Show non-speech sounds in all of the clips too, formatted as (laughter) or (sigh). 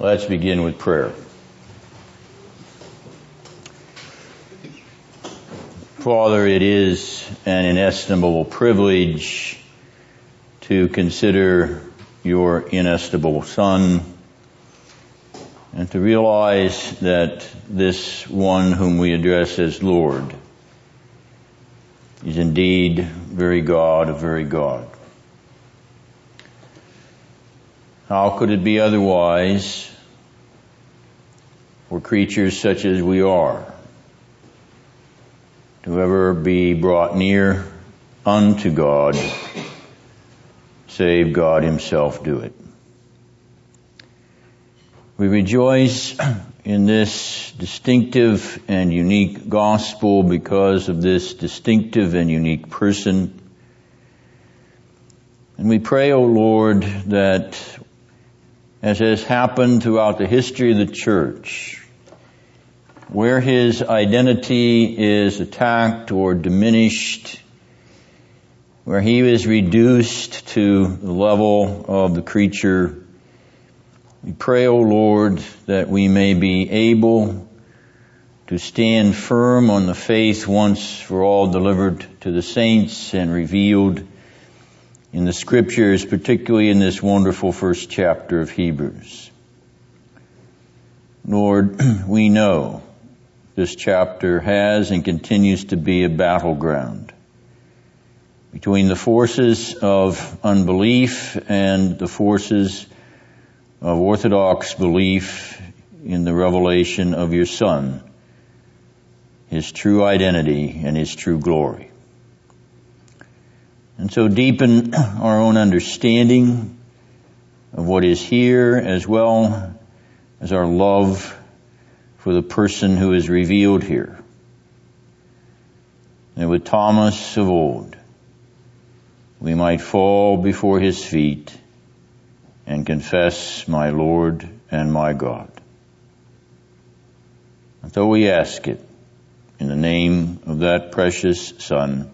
Let's begin with prayer. Father, it is an inestimable privilege to consider your inestimable Son and to realize that this one whom we address as Lord is indeed very God of very God. How could it be otherwise for creatures such as we are to ever be brought near unto God save God himself do it? We rejoice (clears throat) in this distinctive and unique gospel because of this distinctive and unique person. And we pray, O Lord, that as has happened throughout the history of the church, where his identity is attacked or diminished, where he is reduced to the level of the creature, we pray, O Lord, that we may be able to stand firm on the faith once for all delivered to the saints and revealed in the scriptures, particularly in this wonderful first chapter of Hebrews. Lord, (clears throat) we know this chapter has and continues to be a battleground between the forces of unbelief and the forces of orthodox belief in the revelation of your Son, His true identity and His true glory. And so deepen (clears throat) our own understanding of what is here as well as our love for the person who is revealed here. And with Thomas of old, we might fall before his feet and confess my Lord and my God. And so we ask it in the name of that precious Son,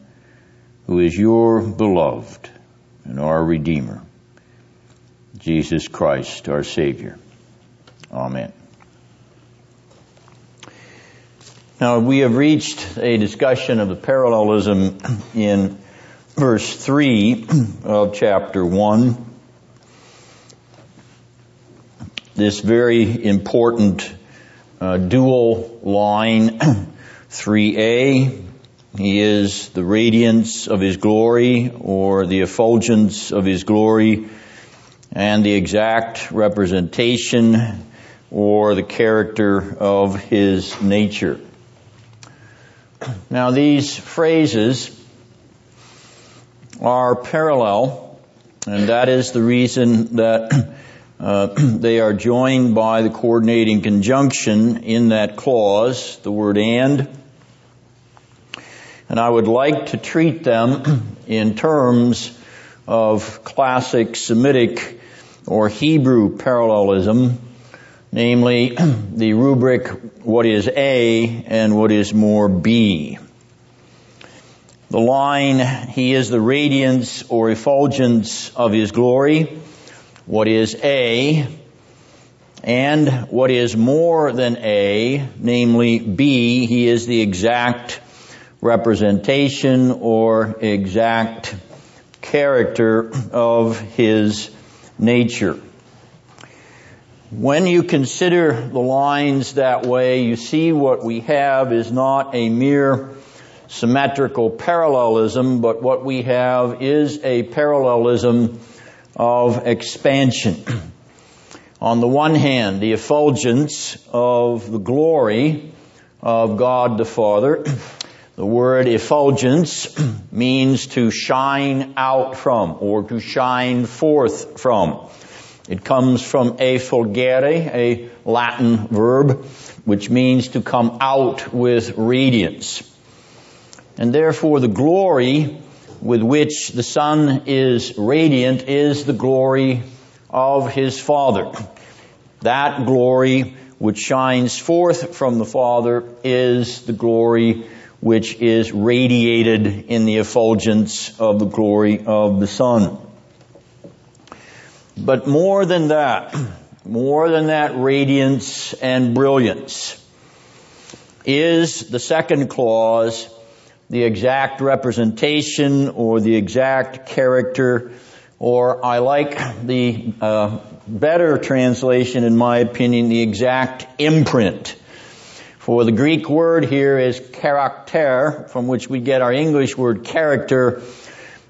who is your beloved and our Redeemer, Jesus Christ, our Savior. Amen. Now we have reached a discussion of the parallelism in verse 3 of chapter 1. This very important uh, dual line (clears throat) 3a he is the radiance of His glory or the effulgence of His glory and the exact representation or the character of His nature. Now these phrases are parallel and that is the reason that uh, (clears throat) they are joined by the coordinating conjunction in that clause, the word and, and I would like to treat them (clears throat) in terms of classic Semitic or Hebrew parallelism, namely (clears throat) the rubric what is A and what is more B. The line, He is the radiance or effulgence of His glory, what is A, and what is more than A, namely B, He is the exact representation or exact character of his nature. When you consider the lines that way, you see what we have is not a mere symmetrical parallelism, but what we have is a parallelism of expansion. On the one hand, the effulgence of the glory of God the Father the word effulgence (clears throat) means to shine out from or to shine forth from. It comes from effulgere, a Latin verb, which means to come out with radiance. And therefore the glory with which the Son is radiant is the glory of His Father. That glory which shines forth from the Father is the glory which is radiated in the effulgence of the glory of the Son. But more than that, more than that radiance and brilliance. Is the second clause the exact representation or the exact character, or I like the uh, better translation, in my opinion, the exact imprint. For the Greek word here is character, from which we get our English word character,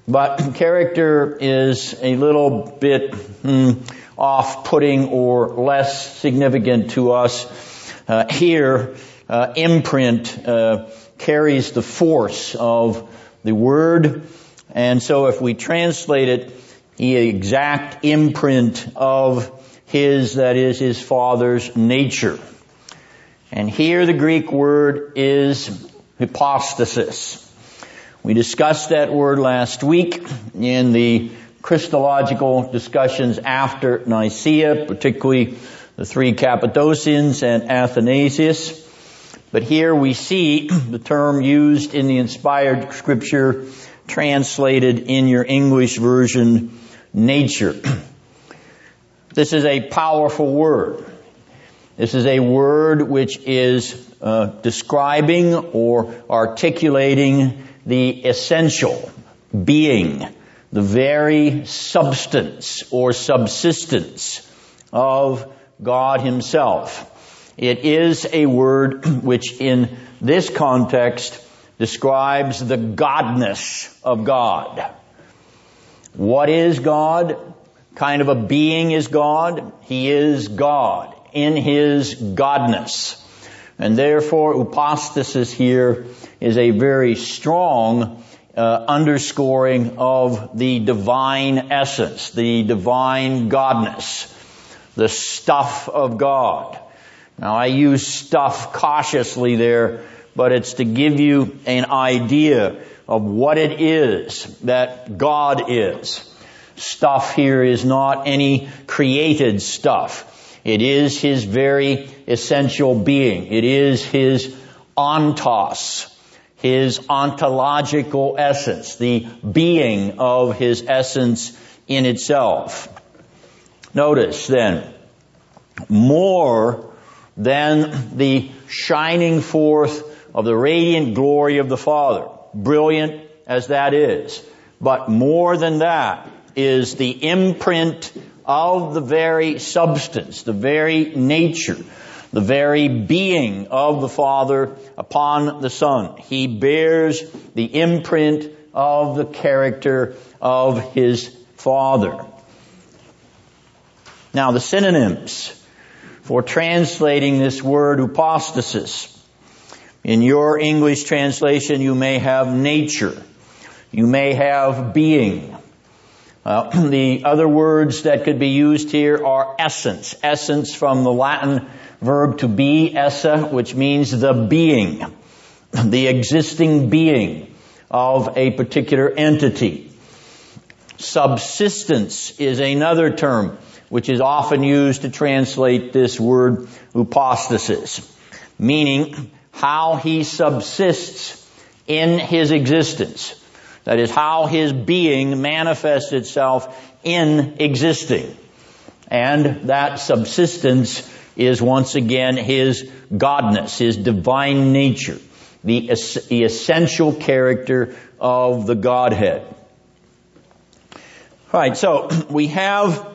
but character is a little bit hmm, off-putting or less significant to us. Uh, here, uh, imprint uh, carries the force of the word, and so if we translate it, the exact imprint of his, that is his father's nature. And here the Greek word is hypostasis. We discussed that word last week in the Christological discussions after Nicaea, particularly the three Cappadocians and Athanasius. But here we see the term used in the inspired scripture translated in your English version, nature. (clears throat) This is a powerful word. This is a word which is uh, describing or articulating the essential being, the very substance or subsistence of God Himself. It is a word (clears throat) which in this context describes the godness of God. What is God? Kind of a being is God. He is God in His godness. And therefore, hypostasis here is a very strong uh, underscoring of the divine essence, the divine godness, the stuff of God. Now I use stuff cautiously there, but it's to give you an idea of what it is that God is. Stuff here is not any created stuff. It is His very essential being. It is His ontos, His ontological essence, the being of His essence in itself. Notice then, more than the shining forth of the radiant glory of the Father, brilliant as that is. But more than that is the imprint of the very substance, the very nature, the very being of the Father upon the Son. He bears the imprint of the character of His Father. Now the synonyms for translating this word hypostasis. In your English translation you may have nature. You may have being. Uh, (clears throat) the other words that could be used here are essence. Essence from the Latin verb to be, esse, which means the being, (clears throat) the existing being of a particular entity. Subsistence is another term which is often used to translate this word hypostasis, meaning how he subsists in his existence. That is how his being manifests itself in existing. And that subsistence is once again his godness, his divine nature, the, the essential character of the Godhead. Alright, so (clears throat) we have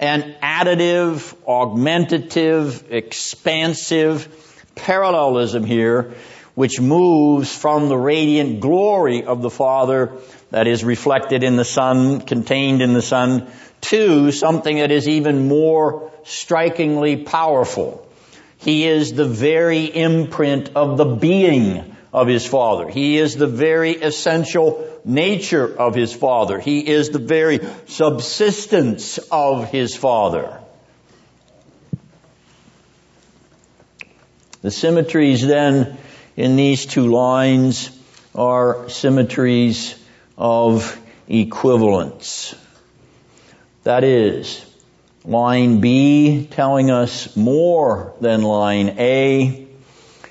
an additive, augmentative, expansive parallelism here which moves from the radiant glory of the Father that is reflected in the Son, contained in the Son, to something that is even more strikingly powerful. He is the very imprint of the being of his Father. He is the very essential nature of his Father. He is the very subsistence of his Father. The symmetries then in these two lines are symmetries of equivalence. That is, line B telling us more than line A,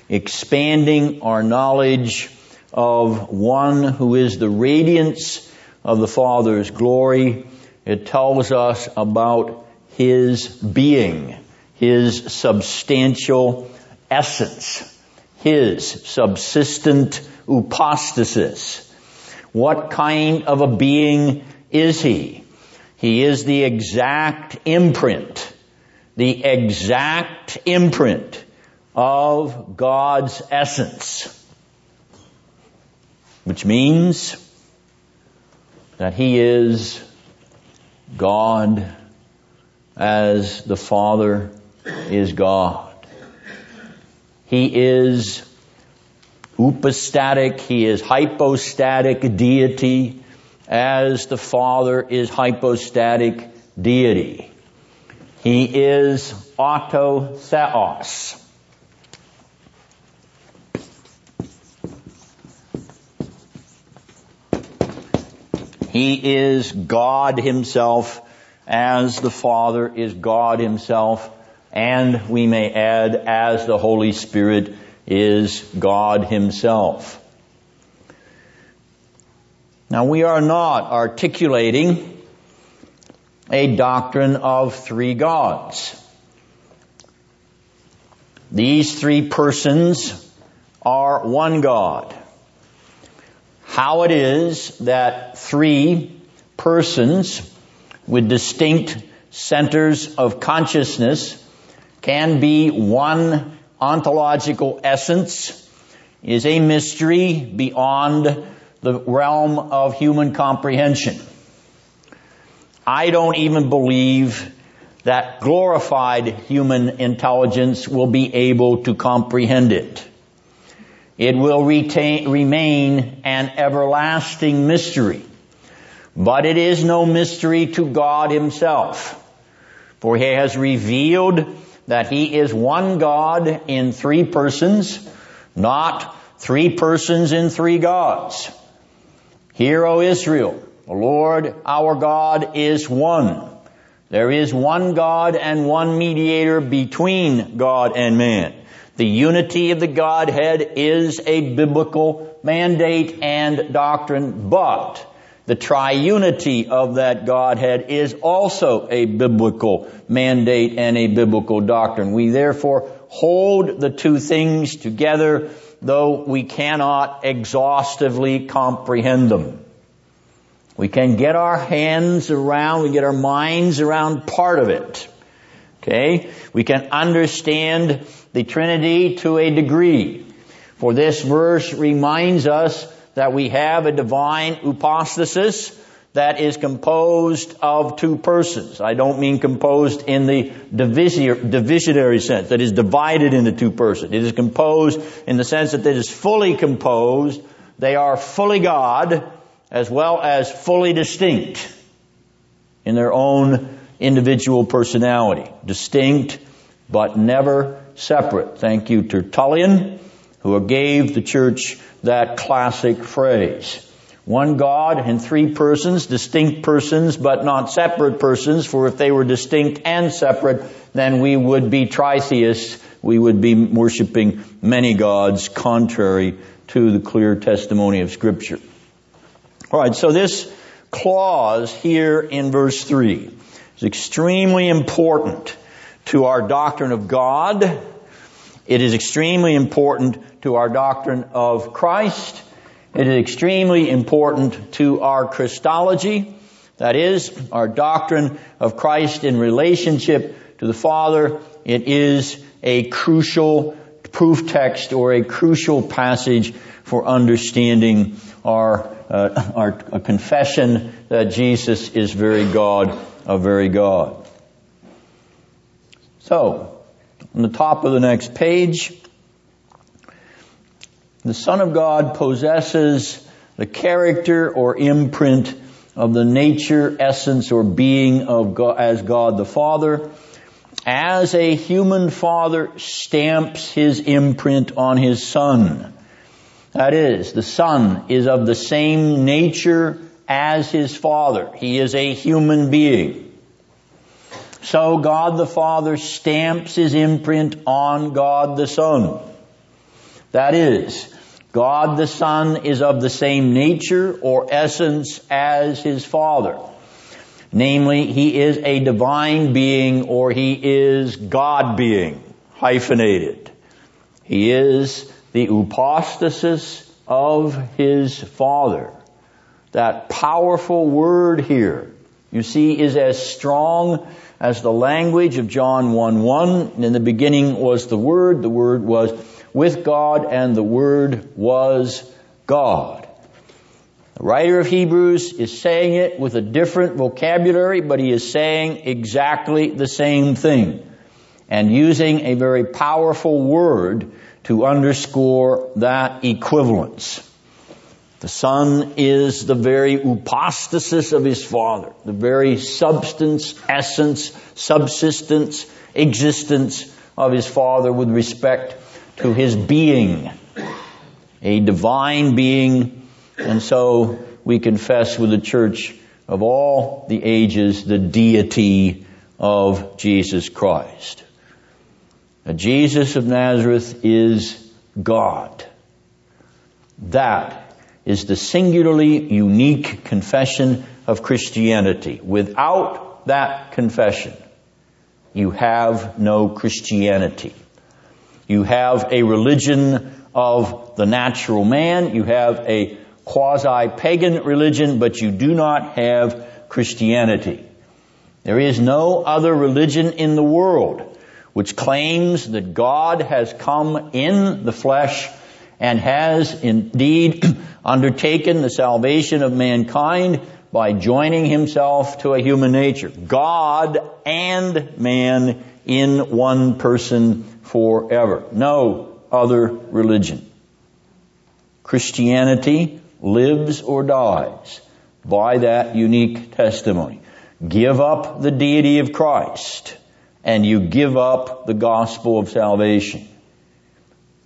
expanding our knowledge of one who is the radiance of the Father's glory. It tells us about his being, his substantial essence, his subsistent upostasis. What kind of a being is he? He is the exact imprint, the exact imprint of God's essence. Which means that He is God as the Father is God. He is upostatic, He is hypostatic deity as the Father is hypostatic deity. He is autotheos. He is God himself as the Father is God himself and we may add as the Holy Spirit is God himself. Now we are not articulating a doctrine of three gods. These three persons are one God how it is that three persons with distinct centers of consciousness can be one ontological essence is a mystery beyond the realm of human comprehension. I don't even believe that glorified human intelligence will be able to comprehend it. It will retain, remain an everlasting mystery. But it is no mystery to God himself. For he has revealed that he is one God in three persons, not three persons in three gods. Hear, O Israel, the Lord our God is one. There is one God and one mediator between God and man. The unity of the Godhead is a biblical mandate and doctrine, but the triunity of that Godhead is also a biblical mandate and a biblical doctrine. We therefore hold the two things together, though we cannot exhaustively comprehend them. We can get our hands around, we get our minds around part of it. Okay? We can understand the Trinity to a degree. For this verse reminds us that we have a divine upostasis that is composed of two persons. I don't mean composed in the divisionary sense, that is divided into two persons. It is composed in the sense that it is fully composed. They are fully God as well as fully distinct in their own individual personality. Distinct, but never separate. Thank you, Tertullian, who gave the church that classic phrase. One God and three persons, distinct persons, but not separate persons, for if they were distinct and separate, then we would be tritheists. We would be worshiping many gods contrary to the clear testimony of scripture. Alright, so this clause here in verse 3 is extremely important to our doctrine of God. It is extremely important to our doctrine of Christ. It is extremely important to our Christology. That is, our doctrine of Christ in relationship to the Father. It is a crucial proof text or a crucial passage for understanding our, uh, our confession that Jesus is very God, a very God. So, on the top of the next page, the Son of God possesses the character or imprint of the nature, essence, or being of God, as God the Father. As a human father stamps his imprint on his son. That is, the son is of the same nature as his father. He is a human being. So God the Father stamps His imprint on God the Son. That is, God the Son is of the same nature or essence as His Father. Namely, he is a divine being or he is God being, hyphenated. He is the upostasis of his Father. That powerful word here, you see, is as strong as the language of John 1 1. In the beginning was the Word, the Word was with God, and the Word was God. The writer of Hebrews is saying it with a different vocabulary, but he is saying exactly the same thing and using a very powerful word to underscore that equivalence. The Son is the very upostasis of His Father, the very substance, essence, subsistence, existence of His Father with respect to His being. A divine being, and so we confess with the church of all the ages the deity of Jesus Christ. Now, Jesus of Nazareth is God. That is the singularly unique confession of Christianity. Without that confession, you have no Christianity. You have a religion of the natural man. You have a quasi-pagan religion, but you do not have Christianity. There is no other religion in the world which claims that God has come in the flesh and has indeed (clears throat) undertaken the salvation of mankind by joining himself to a human nature. God and man in one person forever. No other religion. Christianity lives or dies by that unique testimony. Give up the deity of Christ and you give up the gospel of salvation.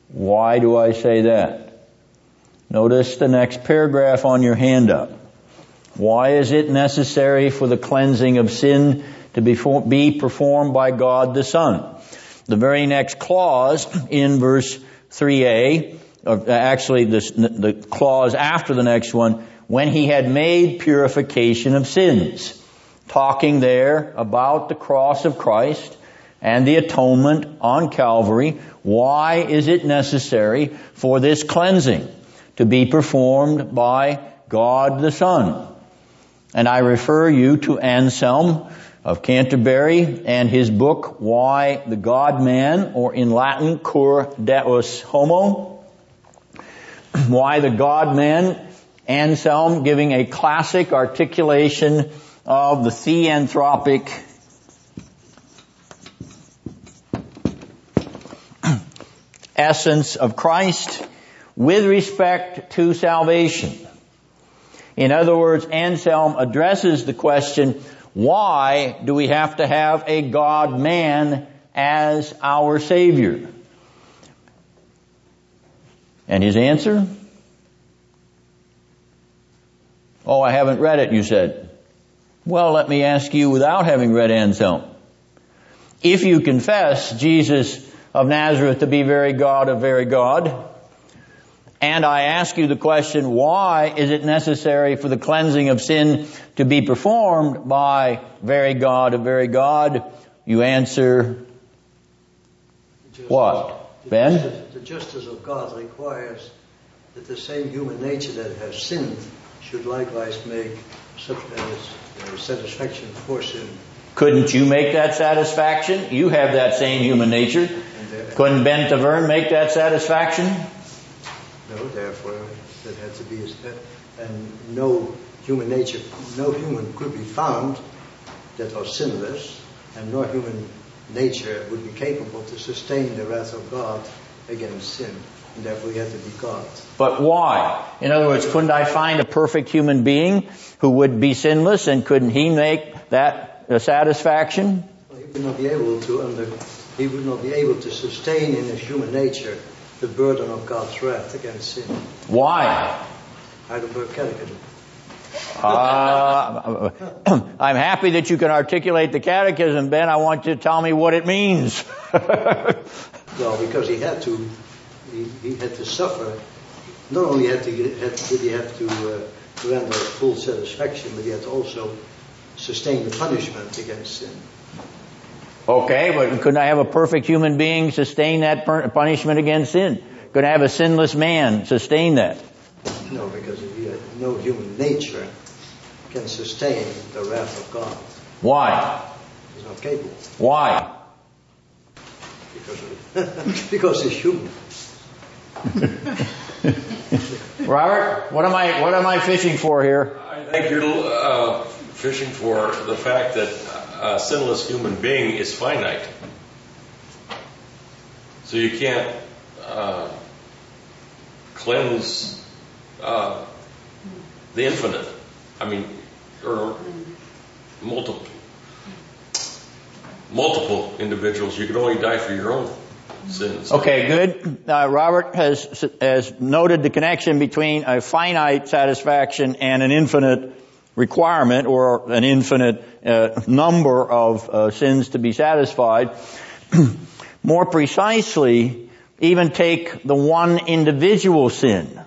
Why do I say that? Notice the next paragraph on your handout. Why is it necessary for the cleansing of sin to be performed by God the Son? The very next clause in verse 3a, or uh, actually this, the clause after the next one, when he had made purification of sins. Talking there about the cross of Christ and the atonement on Calvary. Why is it necessary for this cleansing? to be performed by God the Son. And I refer you to Anselm of Canterbury and his book, Why the God Man, or in Latin, Cur Deus Homo. Why the God Man, Anselm giving a classic articulation of the theanthropic (clears throat) essence of Christ with respect to salvation. In other words, Anselm addresses the question, why do we have to have a God man as our Savior? And his answer? Oh, I haven't read it, you said. Well, let me ask you without having read Anselm. If you confess Jesus of Nazareth to be very God of very God, and I ask you the question, why is it necessary for the cleansing of sin to be performed by very God of very God? You answer, what? The Ben? Justice, the justice of God requires that the same human nature that has sinned should likewise make uh, satisfaction for sin. Couldn't you make that satisfaction? You have that same human nature. Couldn't Ben Taverne make that satisfaction? No, therefore, that had to be, a step. and no human nature, no human could be found that was sinless, and no human nature would be capable to sustain the wrath of God against sin. And therefore, he had to be God. But why? In other words, couldn't I find a perfect human being who would be sinless, and couldn't he make that a satisfaction? Well, he would not be able to under, he would not be able to sustain in his human nature the burden of God's wrath against sin. Why? Heidelberg Catechism. Uh, (clears throat) I'm happy that you can articulate the catechism, Ben. I want you to tell me what it means. (laughs) well, because he had to, he, he, had to suffer. Not only had to, had, did he have to uh, render full satisfaction, but he had to also sustain the punishment against sin. Okay, but couldn't I have a perfect human being sustain that punishment against sin? Could I have a sinless man sustain that? No, because if you had no human nature can sustain the wrath of God. Why? He's not capable Why? because (laughs) because he's human. (laughs) Robert, what am I what am I fishing for here? I think you're uh, fishing for the fact that a sinless human being is finite. So you can't uh, cleanse uh, the infinite. I mean, or multiple multiple individuals. You can only die for your own sins. Okay, good. Uh, Robert has has noted the connection between a finite satisfaction and an infinite requirement or an infinite uh, number of uh, sins to be satisfied. (clears throat) More precisely, even take the one individual sin.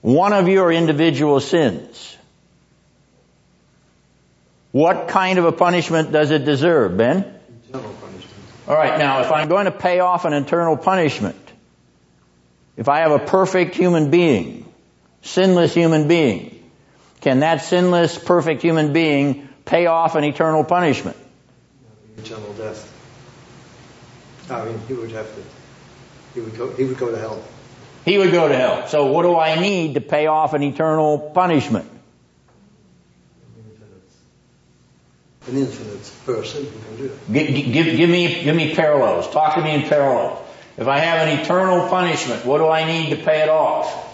One of your individual sins. What kind of a punishment does it deserve, Ben? Eternal punishment. Alright, now if I'm going to pay off an eternal punishment, if I have a perfect human being, sinless human being, can that sinless, perfect human being pay off an eternal punishment? Eternal death. I mean, he would have to. He would go. He would go to hell. He would go to hell. So what do I need to pay off an eternal punishment? An infinite person who can do it. Give, give, give me, give me parallels. Talk to me in parallels. If I have an eternal punishment, what do I need to pay it off?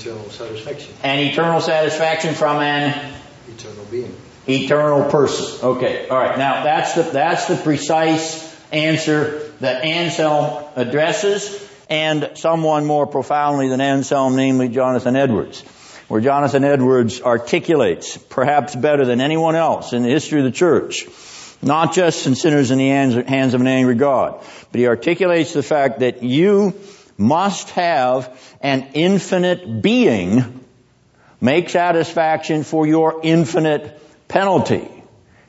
Eternal satisfaction. An eternal satisfaction from an Eternal being. eternal person. Okay, all right. Now that's the that's the precise answer that Anselm addresses, and someone more profoundly than Anselm, namely Jonathan Edwards, where Jonathan Edwards articulates, perhaps better than anyone else in the history of the church, not just in sinners in the hands of an angry God, but he articulates the fact that you must have an infinite being make satisfaction for your infinite penalty.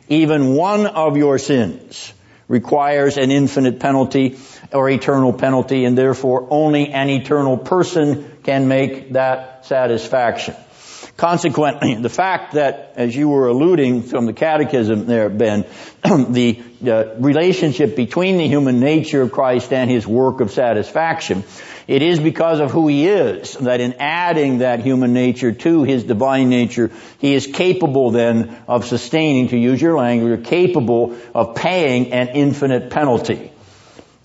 Even one of your sins requires an infinite penalty or eternal penalty and therefore only an eternal person can make that satisfaction. Consequently, the fact that, as you were alluding from the catechism there, Ben, (clears throat) the uh, relationship between the human nature of Christ and his work of satisfaction, it is because of who he is that in adding that human nature to his divine nature, he is capable then of sustaining, to use your language, capable of paying an infinite penalty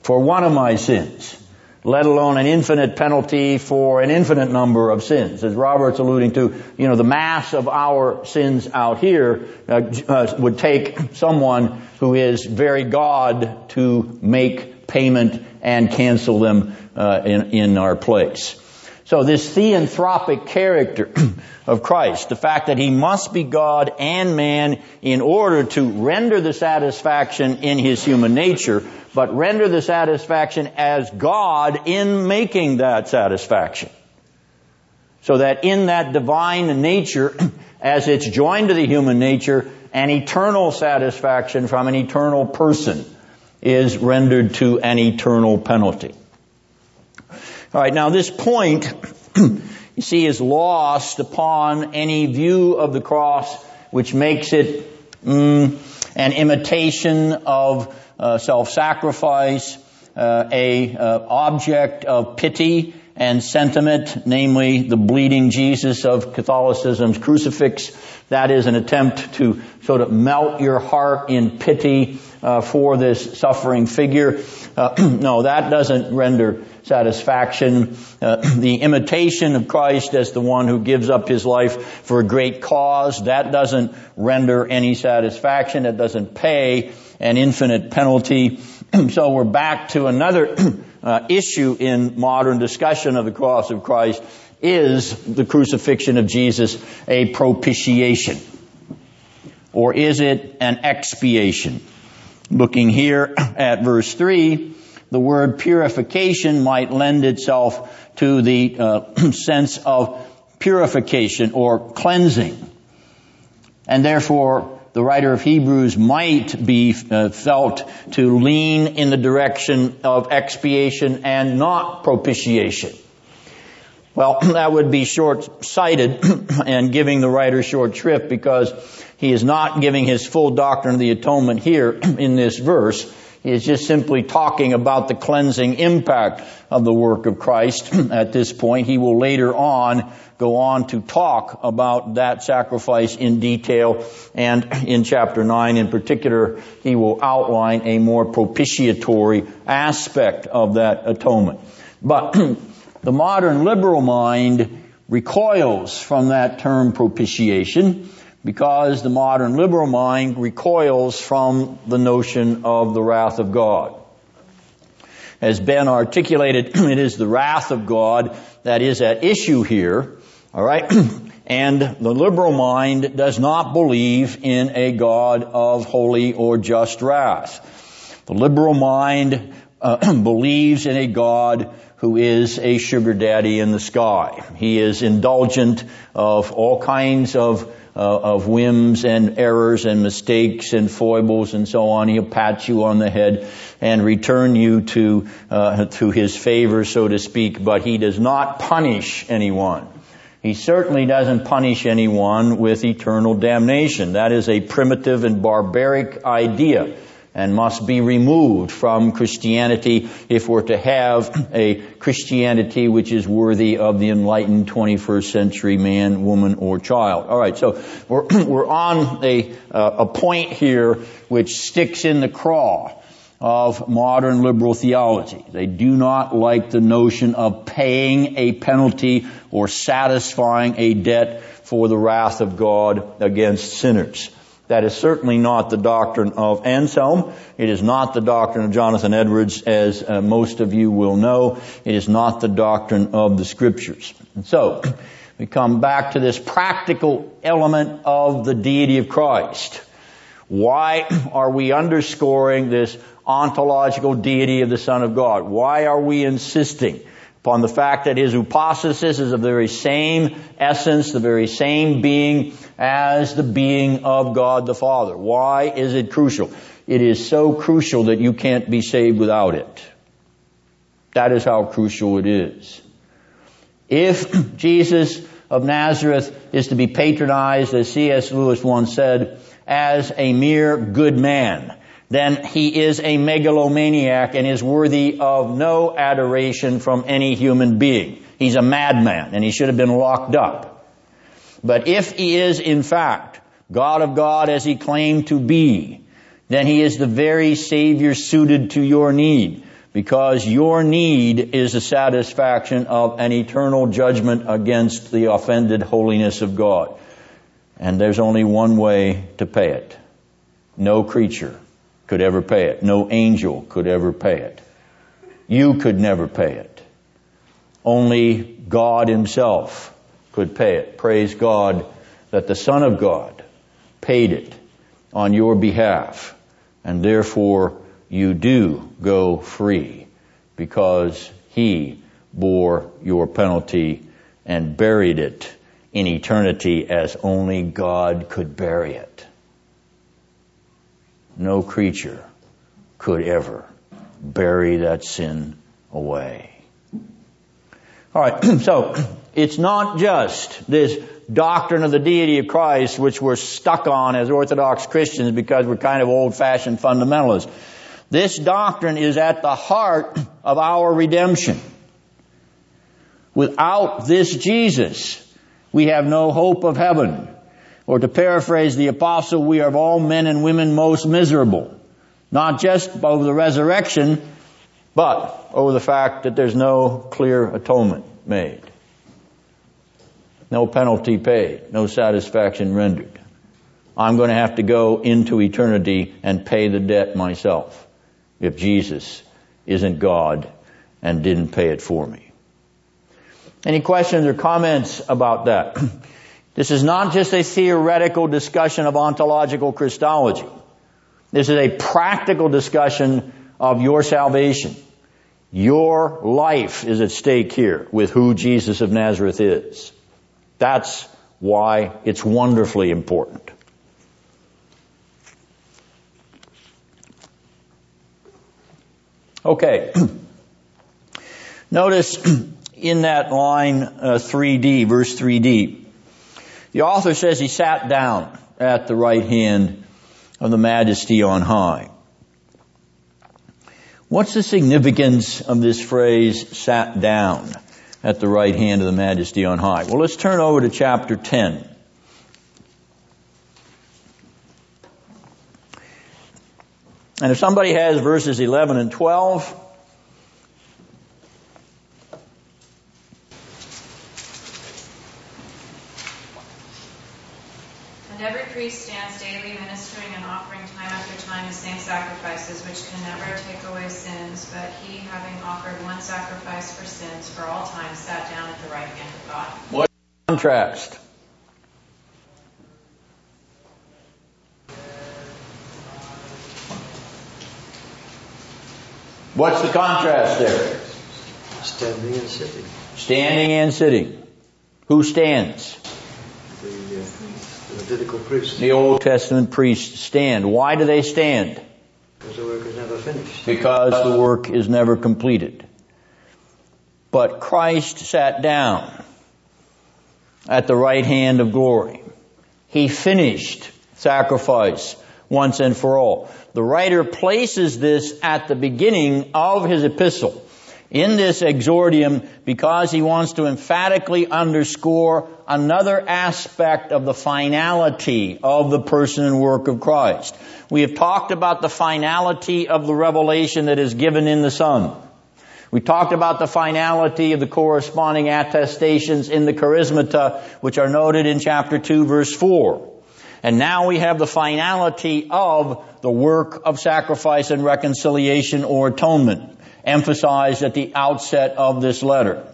for one of my sins let alone an infinite penalty for an infinite number of sins. As Robert's alluding to, you know, the mass of our sins out here uh, uh, would take someone who is very God to make payment and cancel them uh, in, in our place. So this theanthropic character (clears throat) of Christ, the fact that he must be God and man in order to render the satisfaction in his human nature, but render the satisfaction as God in making that satisfaction. So that in that divine nature, (clears throat) as it's joined to the human nature, an eternal satisfaction from an eternal person is rendered to an eternal penalty. Alright, now this point, (clears throat) you see, is lost upon any view of the cross which makes it mm, an imitation of uh, self-sacrifice, uh, a uh, object of pity and sentiment, namely the bleeding Jesus of Catholicism's crucifix. That is an attempt to sort of melt your heart in pity uh, for this suffering figure. Uh, (clears throat) no, that doesn't render satisfaction. Uh, (clears throat) the imitation of Christ as the one who gives up his life for a great cause, that doesn't render any satisfaction. It doesn't pay an infinite penalty. (clears throat) so we're back to another uh, issue in modern discussion of the cross of Christ. Is the crucifixion of Jesus a propitiation? Or is it an expiation? Looking here at verse 3, the word purification might lend itself to the uh, (clears throat) sense of purification or cleansing. And therefore, the writer of Hebrews might be uh, felt to lean in the direction of expiation and not propitiation. Well, (clears throat) that would be short-sighted (clears throat) and giving the writer short shrift because he is not giving his full doctrine of the atonement here (clears throat) in this verse. He is just simply talking about the cleansing impact of the work of Christ (clears throat) at this point. He will later on go on to talk about that sacrifice in detail and (clears throat) in chapter 9 in particular he will outline a more propitiatory aspect of that atonement. But the modern liberal mind recoils from that term propitiation because the modern liberal mind recoils from the notion of the wrath of God. As Ben articulated, (clears throat) it is the wrath of God that is at issue here, alright? (clears throat) and the liberal mind does not believe in a God of holy or just wrath. The liberal mind uh, (clears throat) believes in a God who is a sugar daddy in the sky. He is indulgent of all kinds of of whims and errors and mistakes and foibles and so on. He'll pat you on the head and return you to uh, to his favor, so to speak. But he does not punish anyone. He certainly doesn't punish anyone with eternal damnation. That is a primitive and barbaric idea and must be removed from Christianity if we're to have a Christianity which is worthy of the enlightened 21st century man, woman, or child. All right, so we're (clears throat) we're on a uh, a point here which sticks in the craw of modern liberal theology. They do not like the notion of paying a penalty or satisfying a debt for the wrath of God against sinners. That is certainly not the doctrine of Anselm. It is not the doctrine of Jonathan Edwards, as uh, most of you will know. It is not the doctrine of the scriptures. And so, we come back to this practical element of the deity of Christ. Why are we underscoring this ontological deity of the Son of God? Why are we insisting upon the fact that his hypostasis is of the very same essence, the very same being as the being of God the Father. Why is it crucial? It is so crucial that you can't be saved without it. That is how crucial it is. If (clears throat) Jesus of Nazareth is to be patronized, as C.S. Lewis once said, as a mere good man, then he is a megalomaniac and is worthy of no adoration from any human being. He's a madman and he should have been locked up. But if he is in fact God of God as he claimed to be, then he is the very Savior suited to your need because your need is the satisfaction of an eternal judgment against the offended holiness of God. And there's only one way to pay it. No creature could ever pay it. No angel could ever pay it. You could never pay it. Only God himself could pay it. Praise God that the Son of God paid it on your behalf and therefore you do go free because he bore your penalty and buried it in eternity as only God could bury it no creature could ever bury that sin away. Alright, (clears throat) so it's not just this doctrine of the deity of Christ which we're stuck on as Orthodox Christians because we're kind of old-fashioned fundamentalists. This doctrine is at the heart of our redemption. Without this Jesus, we have no hope of heaven. Or to paraphrase the apostle, we are of all men and women most miserable. Not just over the resurrection, but over the fact that there's no clear atonement made. No penalty paid. No satisfaction rendered. I'm going to have to go into eternity and pay the debt myself if Jesus isn't God and didn't pay it for me. Any questions or comments about that? (clears throat) This is not just a theoretical discussion of ontological Christology. This is a practical discussion of your salvation. Your life is at stake here with who Jesus of Nazareth is. That's why it's wonderfully important. Okay. (clears throat) Notice (clears throat) in that line uh, 3D, verse 3D, the author says he sat down at the right hand of the majesty on high. What's the significance of this phrase, sat down at the right hand of the majesty on high? Well, let's turn over to chapter 10. And if somebody has verses 11 and 12, And every priest stands daily ministering and offering time after time the same sacrifices which can never take away sins, but he, having offered one sacrifice for sins for all time, sat down at the right hand of God. What contrast? What's the contrast there? Standing and sitting. Standing and sitting. Who stands? The uh, Levitical priest. The Old Testament priests stand. Why do they stand? Because the work is never finished. Because the work is never completed. But Christ sat down at the right hand of glory. He finished sacrifice once and for all. The writer places this at the beginning of his epistle in this exordium because he wants to emphatically underscore another aspect of the finality of the person and work of Christ. We have talked about the finality of the revelation that is given in the Son. We talked about the finality of the corresponding attestations in the charismata, which are noted in chapter 2 verse 4. And now we have the finality of the work of sacrifice and reconciliation or atonement, emphasized at the outset of this letter.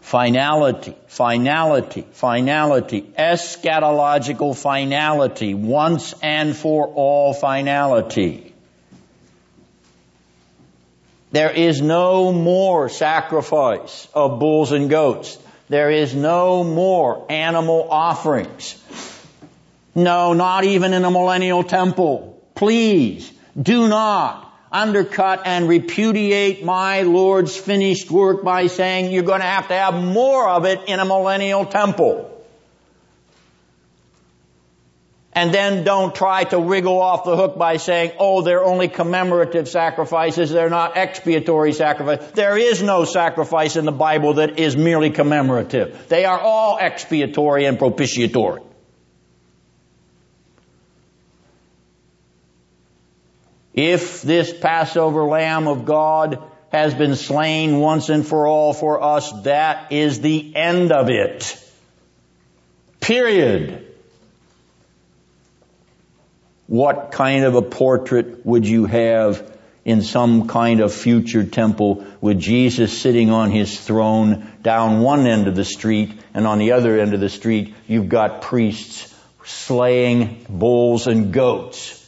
Finality, finality, finality, eschatological finality, once and for all finality. There is no more sacrifice of bulls and goats. There is no more animal offerings. No, not even in a millennial temple. Please do not undercut and repudiate my Lord's finished work by saying you're going to have to have more of it in a millennial temple. And then don't try to wriggle off the hook by saying, oh, they're only commemorative sacrifices, they're not expiatory sacrifices. There is no sacrifice in the Bible that is merely commemorative. They are all expiatory and propitiatory. If this Passover Lamb of God has been slain once and for all for us, that is the end of it. Period. What kind of a portrait would you have in some kind of future temple with Jesus sitting on his throne down one end of the street and on the other end of the street you've got priests slaying bulls and goats.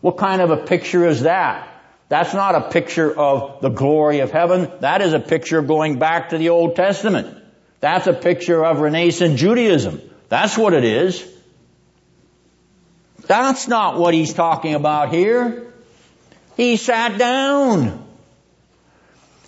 What kind of a picture is that? That's not a picture of the glory of heaven. That is a picture going back to the Old Testament. That's a picture of Renaissance Judaism. That's what it is. That's not what he's talking about here. He sat down.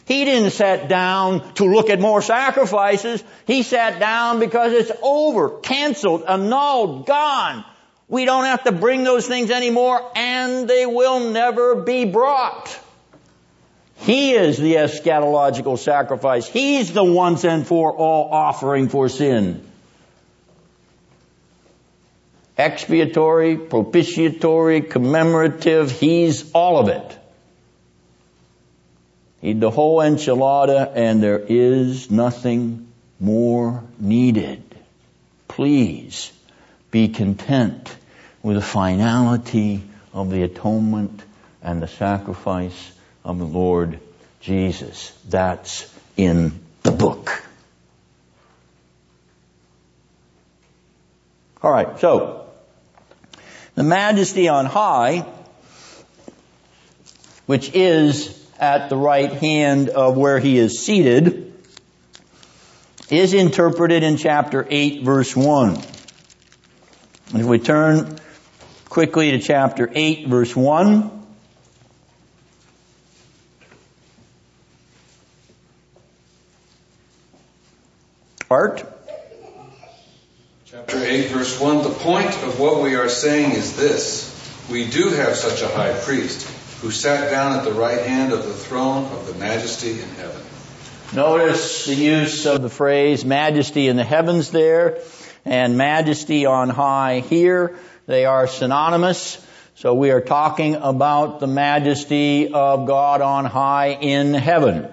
He didn't sit down to look at more sacrifices. He sat down because it's over, canceled, annulled, gone. We don't have to bring those things anymore and they will never be brought. He is the eschatological sacrifice. He's the once and for all offering for sin. Expiatory, propitiatory, commemorative, He's all of it. Eat the whole enchilada and there is nothing more needed. Please be content with the finality of the atonement and the sacrifice of the Lord Jesus. That's in the book. Alright, so, the majesty on high, which is at the right hand of where he is seated, is interpreted in chapter 8 verse 1. And if we turn quickly to chapter 8 verse 1, Art? Chapter 8, verse 1 The point of what we are saying is this We do have such a high priest who sat down at the right hand of the throne of the majesty in heaven. Notice the use of the phrase majesty in the heavens there and majesty on high here. They are synonymous. So we are talking about the majesty of God on high in heaven.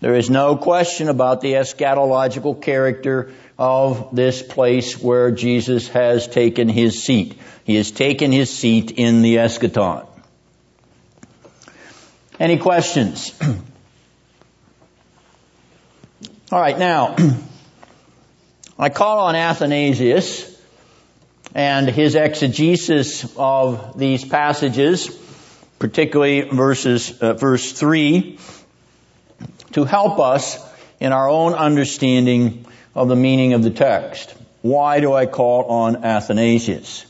There is no question about the eschatological character of this place where Jesus has taken his seat. He has taken his seat in the eschaton. Any questions? (clears throat) All right, now, (clears throat) I call on Athanasius and his exegesis of these passages, particularly verses, uh, verse 3, to help us in our own understanding of the meaning of the text. Why do I call on Athanasius?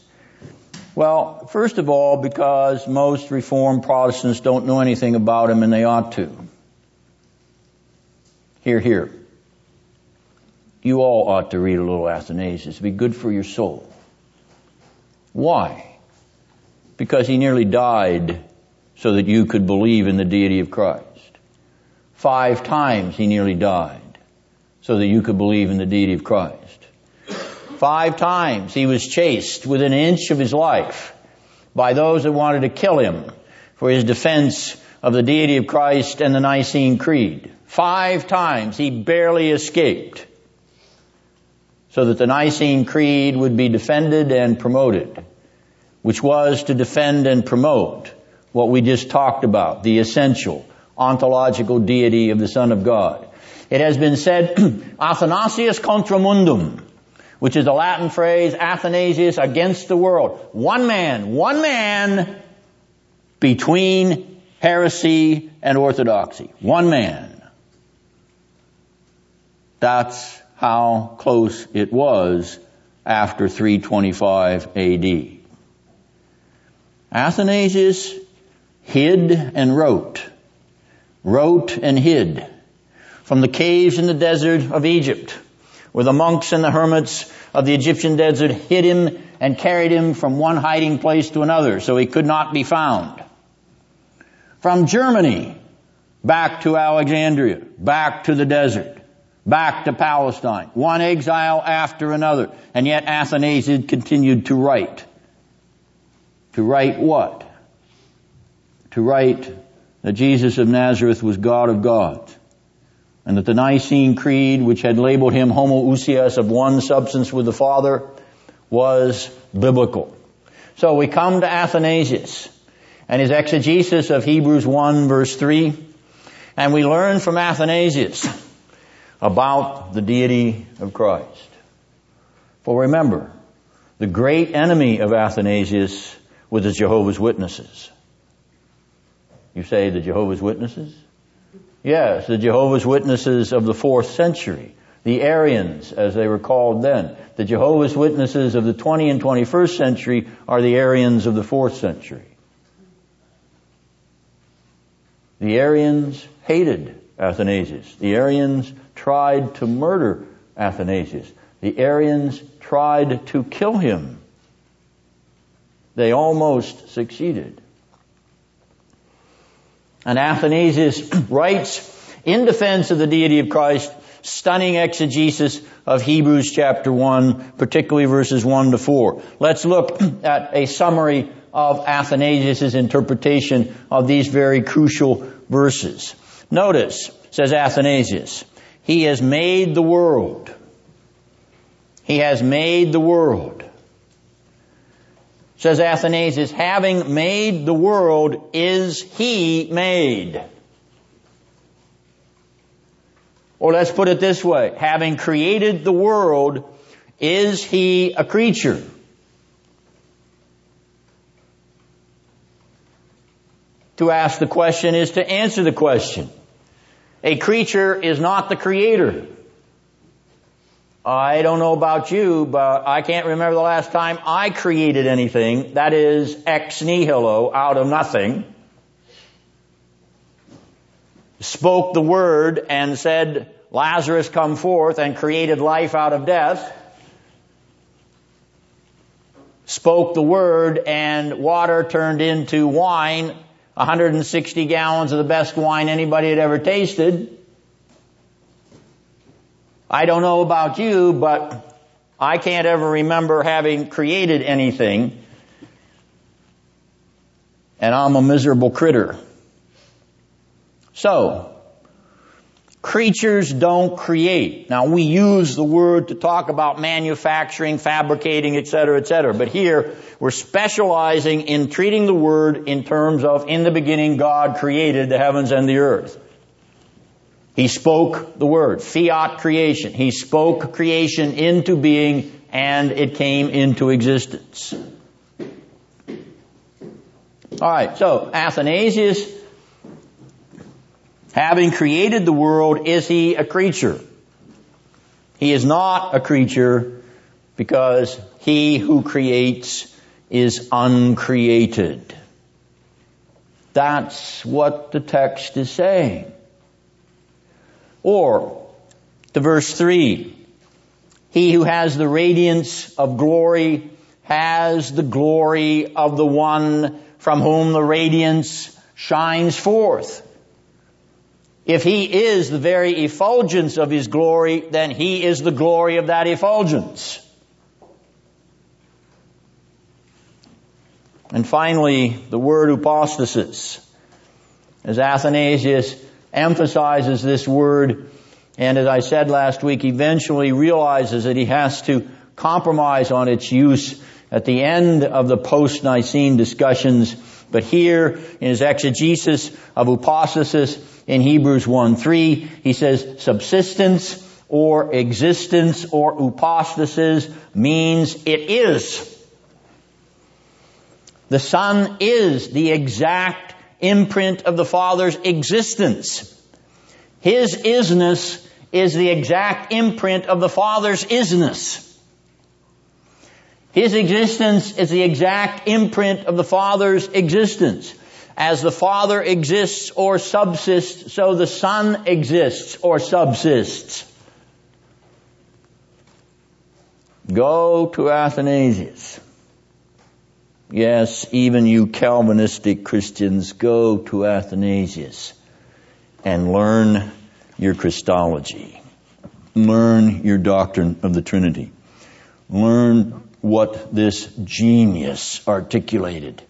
Well, first of all, because most Reformed Protestants don't know anything about him and they ought to. Here, here. You all ought to read a little Athanasius. It'd be good for your soul. Why? Because he nearly died so that you could believe in the deity of Christ. Five times he nearly died so that you could believe in the deity of Christ. Five times he was chased within an inch of his life by those that wanted to kill him for his defense of the deity of Christ and the Nicene Creed. Five times he barely escaped so that the Nicene Creed would be defended and promoted, which was to defend and promote what we just talked about, the essential ontological deity of the Son of God. It has been said, (clears throat) Athanasius contra mundum, which is a Latin phrase, Athanasius against the world. One man, one man between heresy and orthodoxy. One man. That's how close it was after 325 AD. Athanasius hid and wrote wrote and hid from the caves in the desert of Egypt, where the monks and the hermits of the Egyptian desert hid him and carried him from one hiding place to another so he could not be found. From Germany back to Alexandria, back to the desert, back to Palestine, one exile after another, and yet Athanasius continued to write. To write what? To write that Jesus of Nazareth was God of gods, and that the Nicene Creed, which had labeled him homoousios of one substance with the Father, was biblical. So we come to Athanasius and his exegesis of Hebrews 1 verse 3, and we learn from Athanasius about the deity of Christ. For remember, the great enemy of Athanasius was the Jehovah's Witnesses. You say the Jehovah's Witnesses? Yes, the Jehovah's Witnesses of the fourth century. The Arians, as they were called then. The Jehovah's Witnesses of the 20 and 21st century are the Arians of the fourth century. The Arians hated Athanasius. The Arians tried to murder Athanasius. The Arians tried to kill him. They almost succeeded. And Athanasius (clears throat) writes in defense of the deity of Christ, stunning exegesis of Hebrews chapter 1, particularly verses 1 to 4. Let's look (clears throat) at a summary of Athanasius' interpretation of these very crucial verses. Notice, says Athanasius, he has made the world. He has made the world says Athanasius, having made the world, is he made? Or let's put it this way, having created the world, is he a creature? To ask the question is to answer the question. A creature is not the creator. I don't know about you, but I can't remember the last time I created anything that is ex nihilo, out of nothing. Spoke the word and said, Lazarus come forth and created life out of death. Spoke the word and water turned into wine, 160 gallons of the best wine anybody had ever tasted. I don't know about you, but I can't ever remember having created anything. And I'm a miserable critter. So, creatures don't create. Now we use the word to talk about manufacturing, fabricating, etc., etc. But here, we're specializing in treating the word in terms of in the beginning God created the heavens and the earth. He spoke the word, fiat creation. He spoke creation into being and it came into existence. Alright, so Athanasius, having created the world, is he a creature? He is not a creature because he who creates is uncreated. That's what the text is saying. Or, to verse 3, he who has the radiance of glory has the glory of the one from whom the radiance shines forth. If he is the very effulgence of his glory, then he is the glory of that effulgence. And finally, the word hypostasis. As Athanasius emphasizes this word and as I said last week, eventually realizes that he has to compromise on its use at the end of the post-Nicene discussions. But here in his exegesis of hypostasis in Hebrews 1-3, he says subsistence or existence or hypostasis means it is. The Son is the exact imprint of the Father's existence. His isness is the exact imprint of the Father's isness. His existence is the exact imprint of the Father's existence. As the Father exists or subsists, so the Son exists or subsists. Go to Athanasius. Yes, even you Calvinistic Christians, go to Athanasius and learn your Christology. Learn your doctrine of the Trinity. Learn what this genius articulated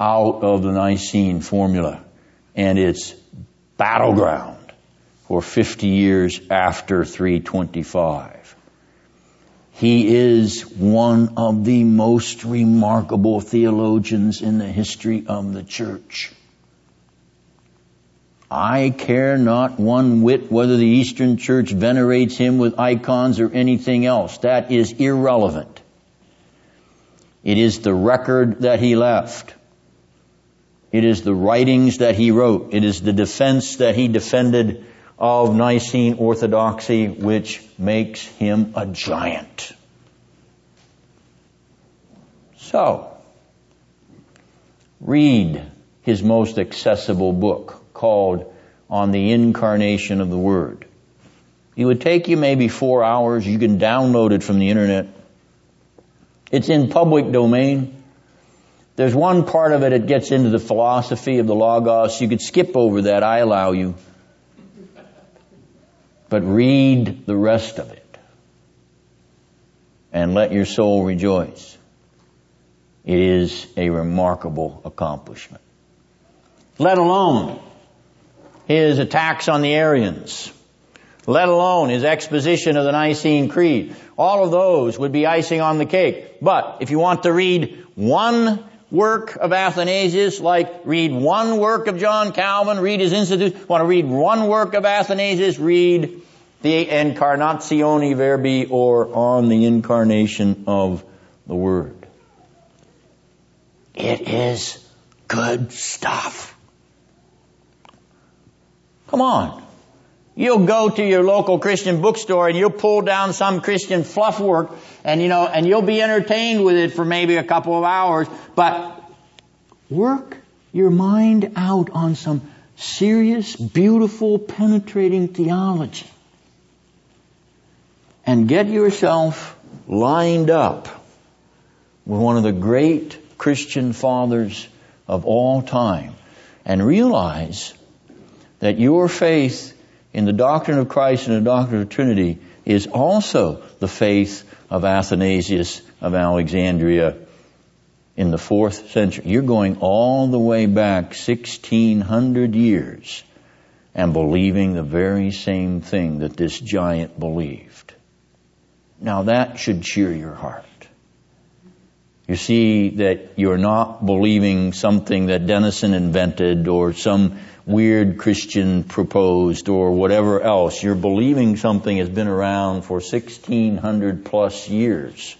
out of the Nicene formula and its battleground for 50 years after 325. He is one of the most remarkable theologians in the history of the church. I care not one whit whether the Eastern Church venerates him with icons or anything else. That is irrelevant. It is the record that he left. It is the writings that he wrote. It is the defense that he defended of Nicene orthodoxy which makes him a giant. So, read his most accessible book called On the Incarnation of the Word. It would take you maybe four hours. You can download it from the internet. It's in public domain. There's one part of it that gets into the philosophy of the Logos. You could skip over that. I allow you. But read the rest of it. And let your soul rejoice. It is a remarkable accomplishment. Let alone his attacks on the Arians, let alone his exposition of the Nicene Creed. All of those would be icing on the cake. But if you want to read one work of Athanasius, like read one work of John Calvin, read his Institute, want to read one work of Athanasius, read De Incarnatione Verbi or on the incarnation of the Word. It is good stuff. Come on. You'll go to your local Christian bookstore and you'll pull down some Christian fluff work and you know, and you'll be entertained with it for maybe a couple of hours, but work your mind out on some serious, beautiful, penetrating theology. And get yourself lined up with one of the great Christian fathers of all time and realize that your faith in the doctrine of Christ and the doctrine of Trinity is also the faith of Athanasius of Alexandria in the fourth century. You're going all the way back 1600 years and believing the very same thing that this giant believed. Now that should cheer your heart. You see that you're not believing something that Dennison invented or some weird Christian proposed or whatever else. You're believing something has been around for 1600 plus years.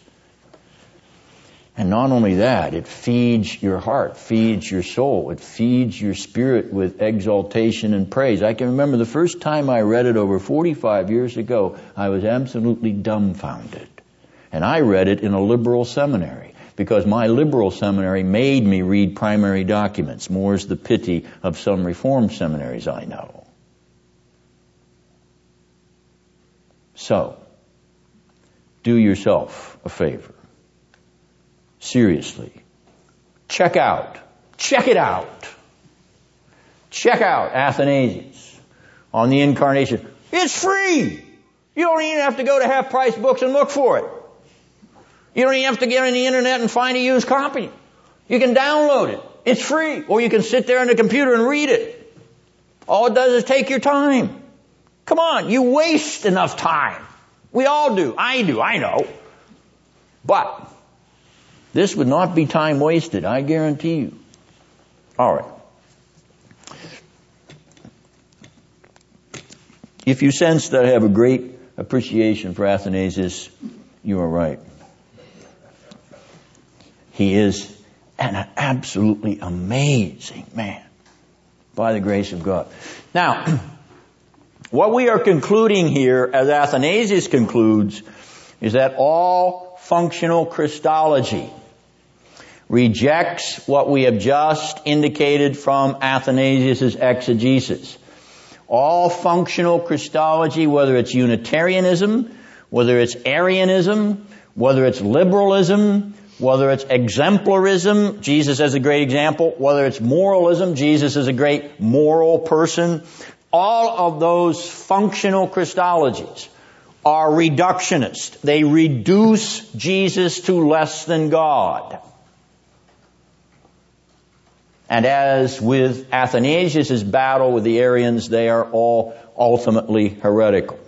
And not only that, it feeds your heart, feeds your soul, it feeds your spirit with exaltation and praise. I can remember the first time I read it over 45 years ago, I was absolutely dumbfounded. And I read it in a liberal seminary because my liberal seminary made me read primary documents. More's the pity of some reform seminaries I know. So, do yourself a favor. Seriously. Check out. Check it out. Check out Athanasius on the incarnation. It's free! You don't even have to go to half price books and look for it. You don't even have to get on the internet and find a used copy. You can download it. It's free. Or you can sit there on the computer and read it. All it does is take your time. Come on, you waste enough time. We all do. I do. I know. But this would not be time wasted. I guarantee you. All right. If you sense that I have a great appreciation for Athanasius, you are right. He is an absolutely amazing man by the grace of God. Now, (clears throat) what we are concluding here, as Athanasius concludes, is that all functional Christology rejects what we have just indicated from Athanasius' exegesis. All functional Christology, whether it's Unitarianism, whether it's Arianism, whether it's liberalism, whether it's exemplarism, Jesus is a great example, whether it's moralism, Jesus is a great moral person, all of those functional Christologies are reductionist. They reduce Jesus to less than God. And as with Athanasius' battle with the Arians, they are all ultimately heretical.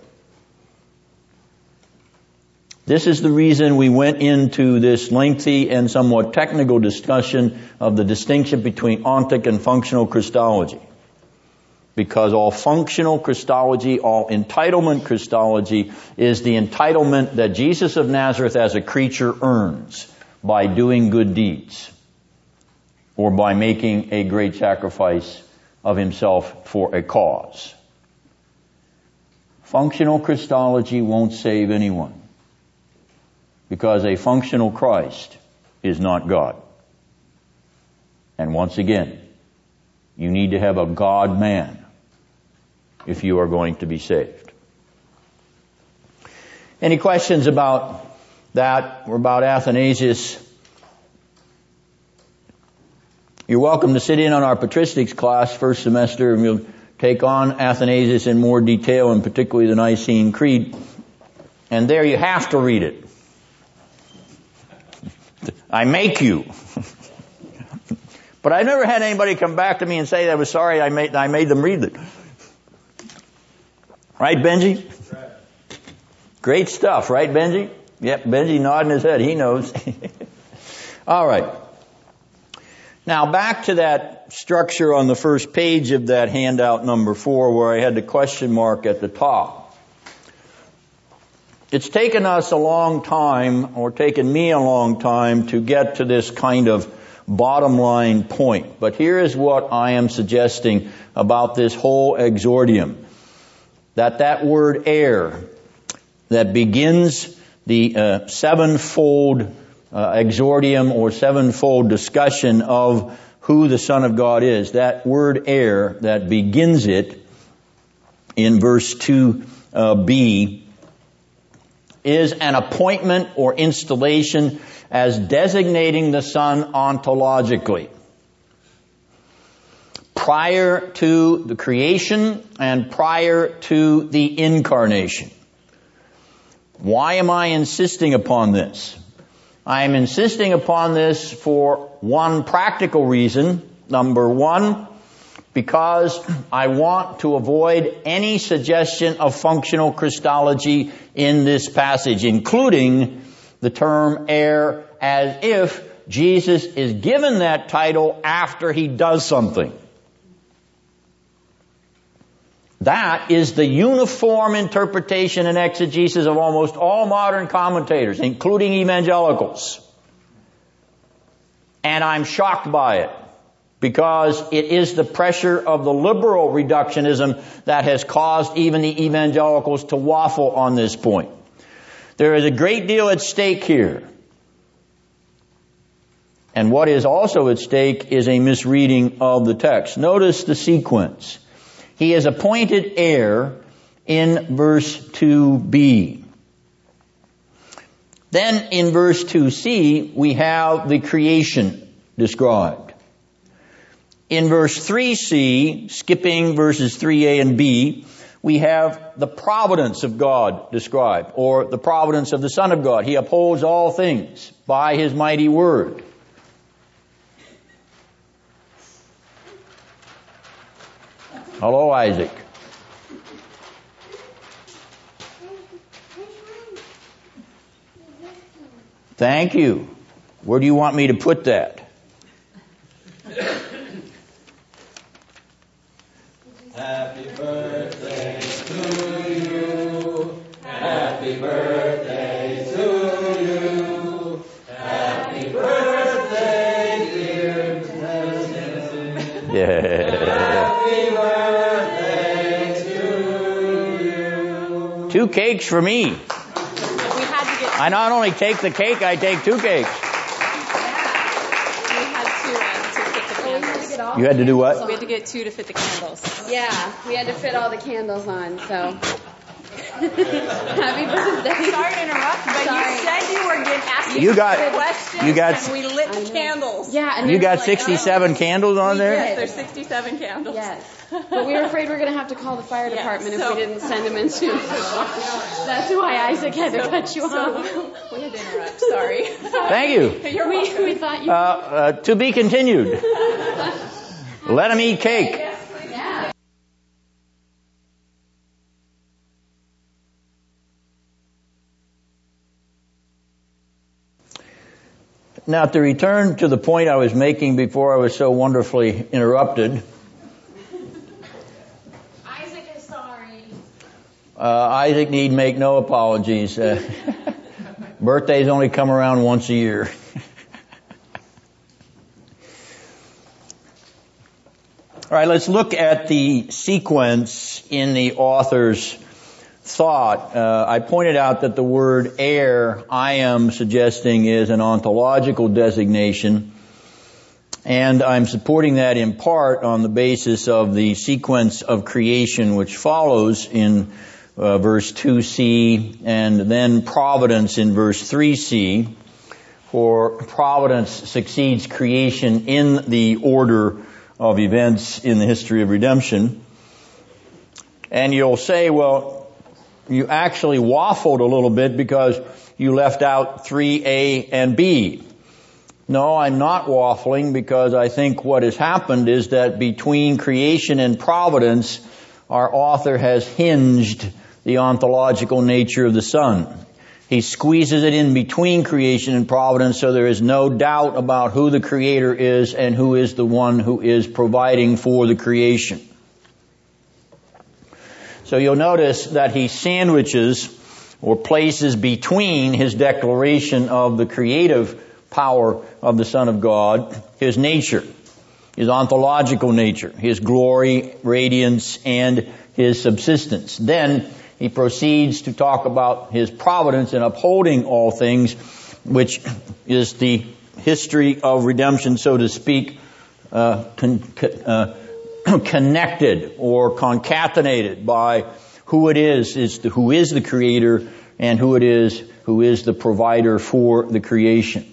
This is the reason we went into this lengthy and somewhat technical discussion of the distinction between ontic and functional Christology. Because all functional Christology, all entitlement Christology is the entitlement that Jesus of Nazareth as a creature earns by doing good deeds or by making a great sacrifice of himself for a cause. Functional Christology won't save anyone because a functional Christ is not God. And once again, you need to have a God man if you are going to be saved. Any questions about that or about Athanasius? You're welcome to sit in on our patristics class first semester and we'll take on Athanasius in more detail and particularly the Nicene Creed. And there you have to read it. I make you. but I never had anybody come back to me and say they was sorry I made, I made them read it. Right, Benji? Great stuff, right, Benji? Yep, Benji nodding his head. He knows. (laughs) All right. Now back to that structure on the first page of that handout number four where I had the question mark at the top. It's taken us a long time, or taken me a long time, to get to this kind of bottom line point. But here is what I am suggesting about this whole exordium. that that word heir that begins the uh, sevenfold uh, exordium or sevenfold discussion of who the Son of God is, that word heir that begins it in verse 2b is an appointment or installation as designating the Son ontologically. Prior to the creation and prior to the incarnation. Why am I insisting upon this? I am insisting upon this for one practical reason. Number one, because I want to avoid any suggestion of functional Christology in this passage, including the term heir as if Jesus is given that title after he does something. That is the uniform interpretation and exegesis of almost all modern commentators, including evangelicals. And I'm shocked by it because it is the pressure of the liberal reductionism that has caused even the evangelicals to waffle on this point. There is a great deal at stake here. And what is also at stake is a misreading of the text. Notice the sequence. He is appointed heir in verse 2b. Then in verse 2c, we have the creation described. In verse 3c, skipping verses 3a and b, we have the providence of God described, or the providence of the Son of God. He upholds all things by His mighty word. Hello, Isaac. Thank you. Where do you want me to put that? Happy birthday to you. Happy birthday to you. Happy birthday, dear President. Yeah. Happy birthday to you. Two cakes for me. We had to get. I not only take the cake, I take two cakes. We had to uh, to fit the candles. You had to do what? We had to get two to fit the candles. Yeah, we had to fit all the candles on, so. (laughs) Happy birthday. (laughs) Sorry to interrupt, but Sorry. you said you were getting asked You got- questions, you got- and we lit the candles. Yeah, and You got like, 67 candles on there? Yes, there's 67 candles. Yes. But we were afraid we were going to have to call the fire Yeah, department so- if we didn't send them in soon. (laughs) That's why Isaac had to cut you So off. we had to interrupt. Sorry. Thank you. You're We, we thought you. Uh, uh, to be continued. Let him eat cake. Now, to return to the point I was making before I was so wonderfully interrupted, Isaac is sorry. uh, Isaac need make no apologies. Uh, (laughs) birthdays only come around once a year. All right, let's look at the sequence in the author's thought. Uh, I pointed out that the word heir, I am suggesting, is an ontological designation. And I'm supporting that in part on the basis of the sequence of creation which follows in uh, verse 2c and then providence in verse 3c. For providence succeeds creation in the order of events in the history of redemption. And you'll say, well, you actually waffled a little bit because you left out 3A and B. No, I'm not waffling because I think what has happened is that between creation and providence, our author has hinged the ontological nature of the Son. He squeezes it in between creation and providence so there is no doubt about who the creator is and who is the one who is providing for the creation. So you'll notice that he sandwiches or places between his declaration of the creative power of the Son of God, his nature. his ontological nature, his glory, radiance, and his subsistence. Then he proceeds to talk about his providence in upholding all things, which is the history of redemption, so to speak, uh, con- uh, (clears throat) connected or concatenated by who it is, is the, who is the creator and who it is who is the provider for the creation.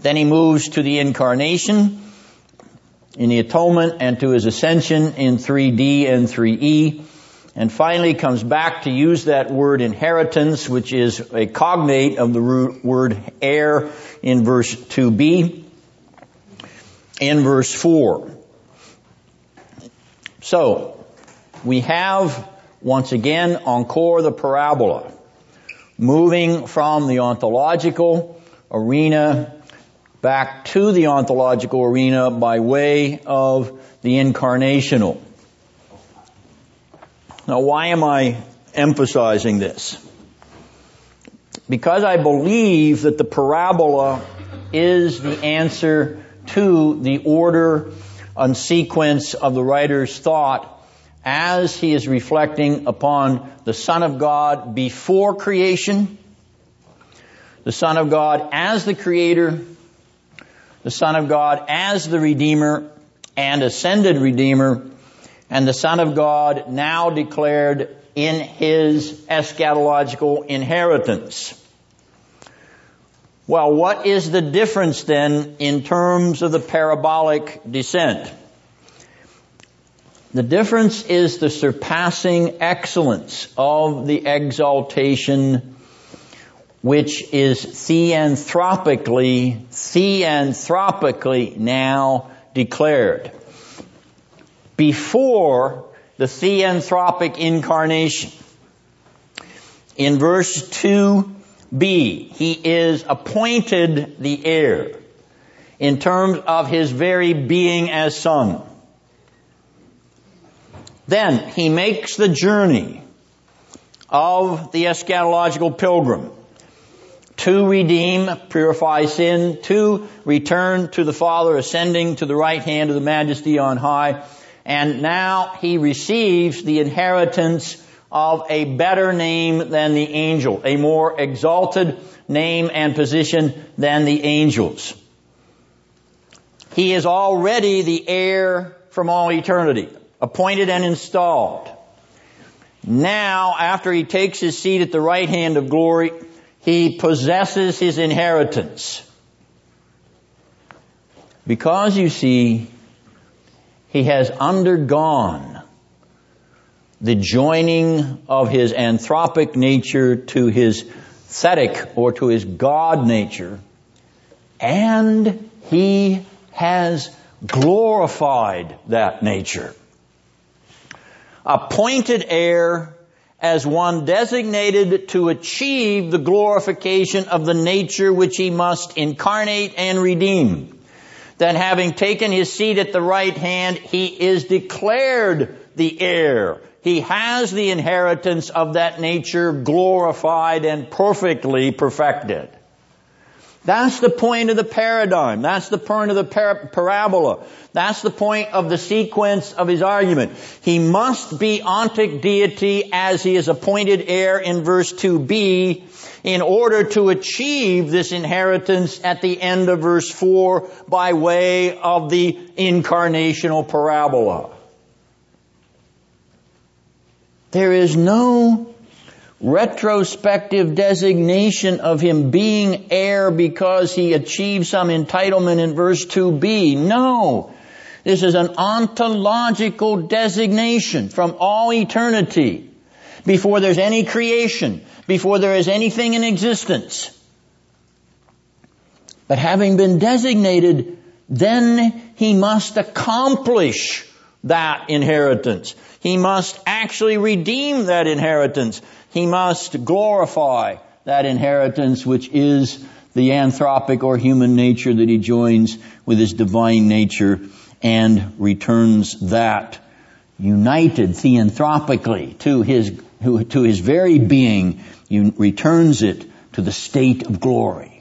Then he moves to the incarnation in the atonement and to his ascension in 3D and 3E. And finally comes back to use that word inheritance, which is a cognate of the root word heir in verse 2b. In verse 4. So, we have once again encore the parabola, moving from the ontological arena back to the ontological arena by way of the incarnational. Now why am I emphasizing this? Because I believe that the parabola is the answer to the order and sequence of the writer's thought as he is reflecting upon the Son of God before creation, the Son of God as the Creator, the Son of God as the Redeemer and ascended Redeemer, and the Son of God now declared in his eschatological inheritance. Well, what is the difference then in terms of the parabolic descent? The difference is the surpassing excellence of the exaltation which is theanthropically, theanthropically now declared. Before the theanthropic incarnation, in verse 2b, he is appointed the heir in terms of his very being as son. Then he makes the journey of the eschatological pilgrim to redeem, purify sin, to return to the Father, ascending to the right hand of the majesty on high. And now he receives the inheritance of a better name than the angel, a more exalted name and position than the angels. He is already the heir from all eternity, appointed and installed. Now, after he takes his seat at the right hand of glory, he possesses his inheritance. Because you see, he has undergone the joining of his anthropic nature to his thetic or to his God nature, and he has glorified that nature. Appointed heir as one designated to achieve the glorification of the nature which he must incarnate and redeem. Then having taken his seat at the right hand, he is declared the heir. He has the inheritance of that nature glorified and perfectly perfected. That's the point of the paradigm. That's the point of the par- parabola. That's the point of the sequence of his argument. He must be ontic deity as he is appointed heir in verse 2b in order to achieve this inheritance at the end of verse 4 by way of the incarnational parabola. There is no retrospective designation of him being heir because he achieved some entitlement in verse 2b. No. This is an ontological designation from all eternity before there's any creation, before there is anything in existence. But having been designated, then he must accomplish that inheritance. He must actually redeem that inheritance. He must glorify that inheritance which is the anthropic or human nature that he joins with his divine nature and returns that united theanthropically to his, to his very being, returns it to the state of glory.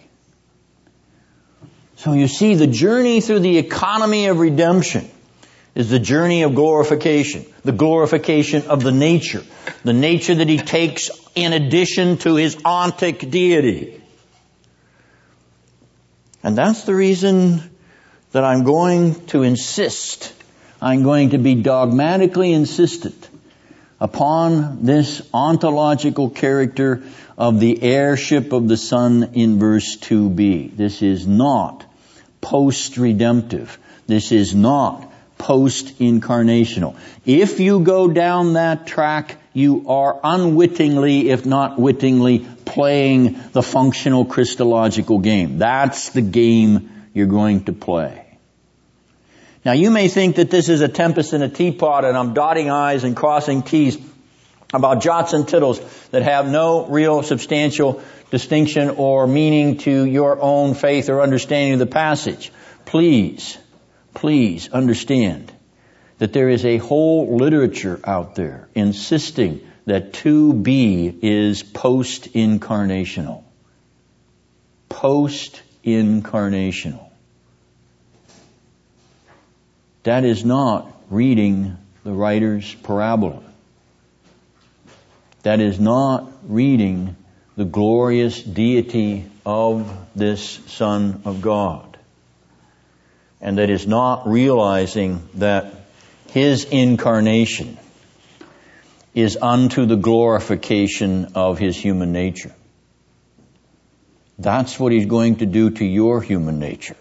So you see, the journey through the economy of redemption is the journey of glorification, the glorification of the nature, the nature that he takes in addition to his ontic deity. And that's the reason that I'm going to insist, I'm going to be dogmatically insistent upon this ontological character of the heirship of the Son in verse 2b. This is not post-redemptive. This is not post-incarnational. If you go down that track, you are unwittingly, if not wittingly, playing the functional Christological game. That's the game you're going to play. Now you may think that this is a tempest in a teapot and I'm dotting I's and crossing T's about jots and tittles that have no real substantial distinction or meaning to your own faith or understanding of the passage. Please, please understand that there is a whole literature out there insisting that 2b is post-incarnational. Post-incarnational. That is not reading the writer's parabola. That is not reading the glorious deity of this Son of God. And that is not realizing that His incarnation is unto the glorification of His human nature. That's what He's going to do to your human nature.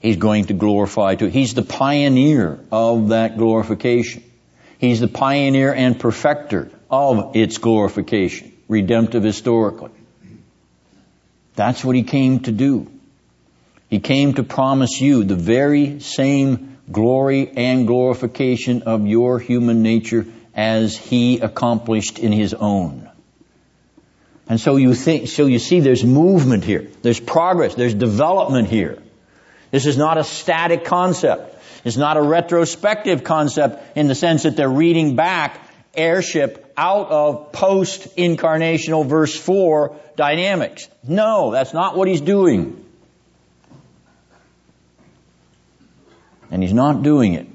He's going to glorify to, He's the pioneer of that glorification. He's the pioneer and perfecter of its glorification, redemptive historically. That's what He came to do. He came to promise you the very same glory and glorification of your human nature as He accomplished in His own. And so you think, so you see there's movement here. There's progress. There's development here. This is not a static concept. It's not a retrospective concept in the sense that they're reading back heirship out of post-incarnational verse 4 dynamics. No, that's not what he's doing. And he's not doing it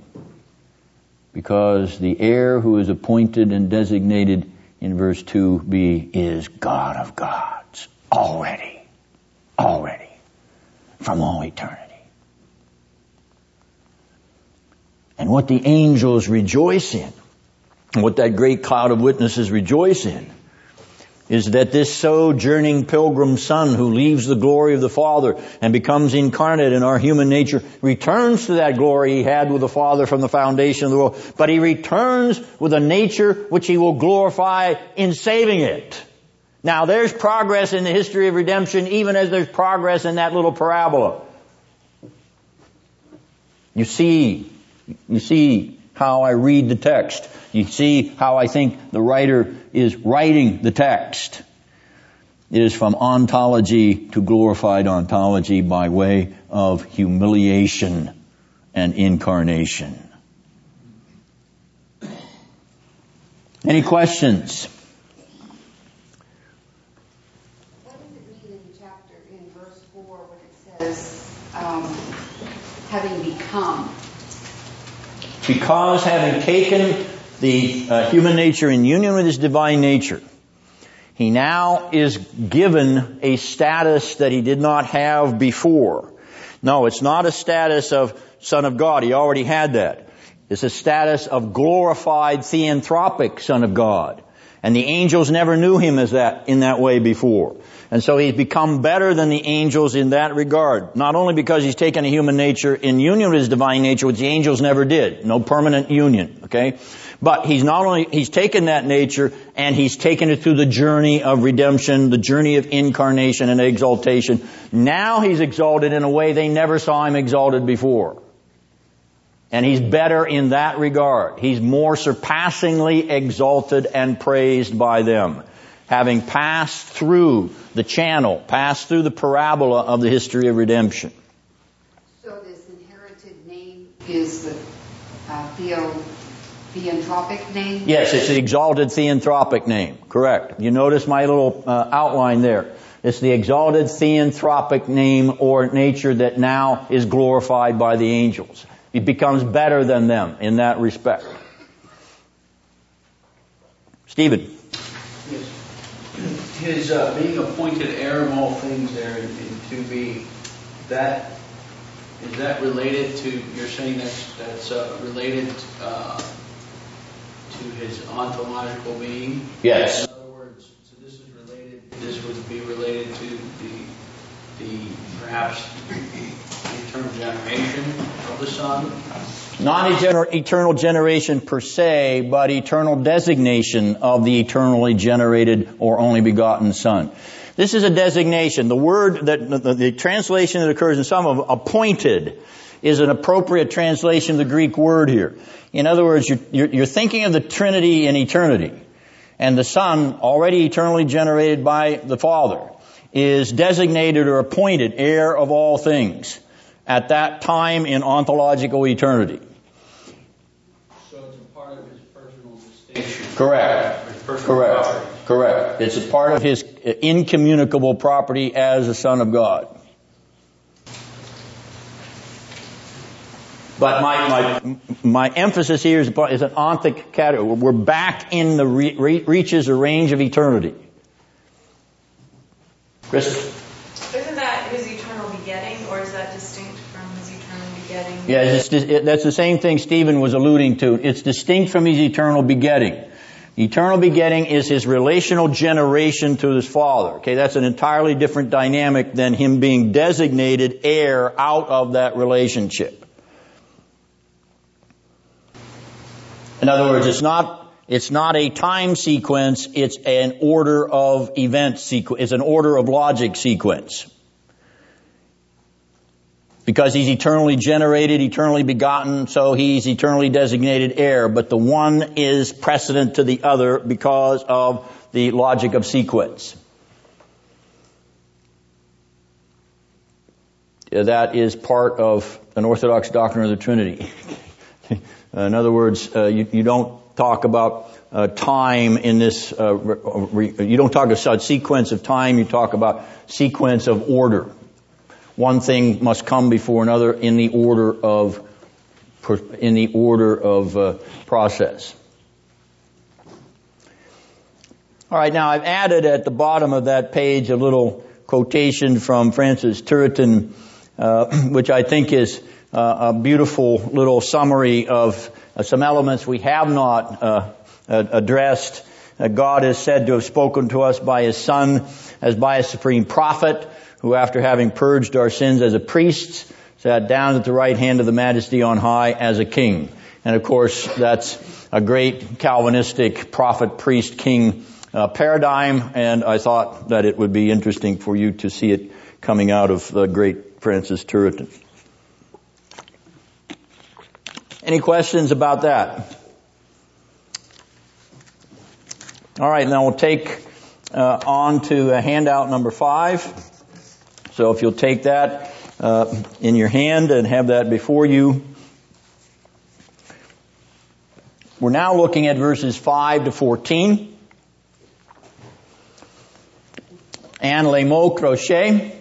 because the heir who is appointed and designated in verse 2b is God of gods already. Already. From all eternity. And what the angels rejoice in, what that great cloud of witnesses rejoice in, is that this sojourning pilgrim son who leaves the glory of the Father and becomes incarnate in our human nature returns to that glory he had with the Father from the foundation of the world. But he returns with a nature which he will glorify in saving it. Now there's progress in the history of redemption even as there's progress in that little parabola. You see, you see how I read the text. You see how I think the writer is writing the text. It is from ontology to glorified ontology by way of humiliation and incarnation. Any questions? What does it mean in chapter in verse 4 when it says, um, having become? Because having taken the uh, human nature in union with his divine nature, he now is given a status that he did not have before. No, it's not a status of Son of God. He already had that. It's a status of glorified theanthropic Son of God. And the angels never knew him as that, in that way before. And so he's become better than the angels in that regard. Not only because he's taken a human nature in union with his divine nature, which the angels never did. No permanent union, okay? But he's not only, he's taken that nature and he's taken it through the journey of redemption, the journey of incarnation and exaltation. Now he's exalted in a way they never saw him exalted before. And he's better in that regard. He's more surpassingly exalted and praised by them. Having passed through the channel, passed through the parabola of the history of redemption. So this inherited name is the uh, theo, theanthropic name? Yes, it's the exalted theanthropic name. Correct. You notice my little uh, outline there. It's the exalted theanthropic name or nature that now is glorified by the angels. It becomes better than them in that respect. Stephen. Yes. His uh, being appointed heir of all things there in, in 2b, that is that related to, you're saying that's, that's uh, related uh, to his ontological being? Yes. In other words, so this is related, this would be related to the, the perhaps eternal generation of the Son? Not eternal generation per se, but eternal designation of the eternally generated or only begotten Son. This is a designation. The word that, the, translation that occurs in some of appointed is an appropriate translation of the Greek word here. In other words, you're, you're, you're thinking of the Trinity in eternity. And the Son, already eternally generated by the Father, is designated or appointed heir of all things at that time in ontological eternity. So it's a part of his personal distinction. Correct. Correct. Property. Correct. It's a part of his incommunicable property as a Son of God. But my, my, my emphasis here is, is an ontic category. We're back in the re, re, reaches or range of eternity. Chris? Isn't that his eternal begetting, or is that distinct from his eternal begetting? Yeah, it, that's the same thing Stephen was alluding to. It's distinct from his eternal begetting. Eternal begetting is his relational generation to his father. Okay, that's an entirely different dynamic than him being designated heir out of that relationship. In other words, it's not, it's not a time sequence, it's an order of event sequence, it's an order of logic sequence. Because he's eternally generated, eternally begotten, so he's eternally designated heir, but the one is precedent to the other because of the logic of sequence. That is part of an Orthodox doctrine of the Trinity. (laughs) in other words, uh, you, you, don't talk about uh, time in this, uh, re, you don't talk about sequence of time, you talk about sequence of order. One thing must come before another in the order of in the order of uh, process. All right, now I've added at the bottom of that page a little quotation from Francis Turretin, uh, (clears throat) which I think is uh, a beautiful little summary of uh, some elements we have not uh, addressed. God is said to have spoken to us by His Son as by a supreme prophet who after having purged our sins as a priest, sat down at the right hand of the majesty on high as a king. And of course, that's a great Calvinistic prophet, priest, king uh, paradigm, and I thought that it would be interesting for you to see it coming out of the great Francis Turretin. Any questions about that? All right, now we'll take uh, on to handout number five. So if you'll take that uh, in your hand and have that before you. We're now looking at verses 5 to 14. And les mots crochet,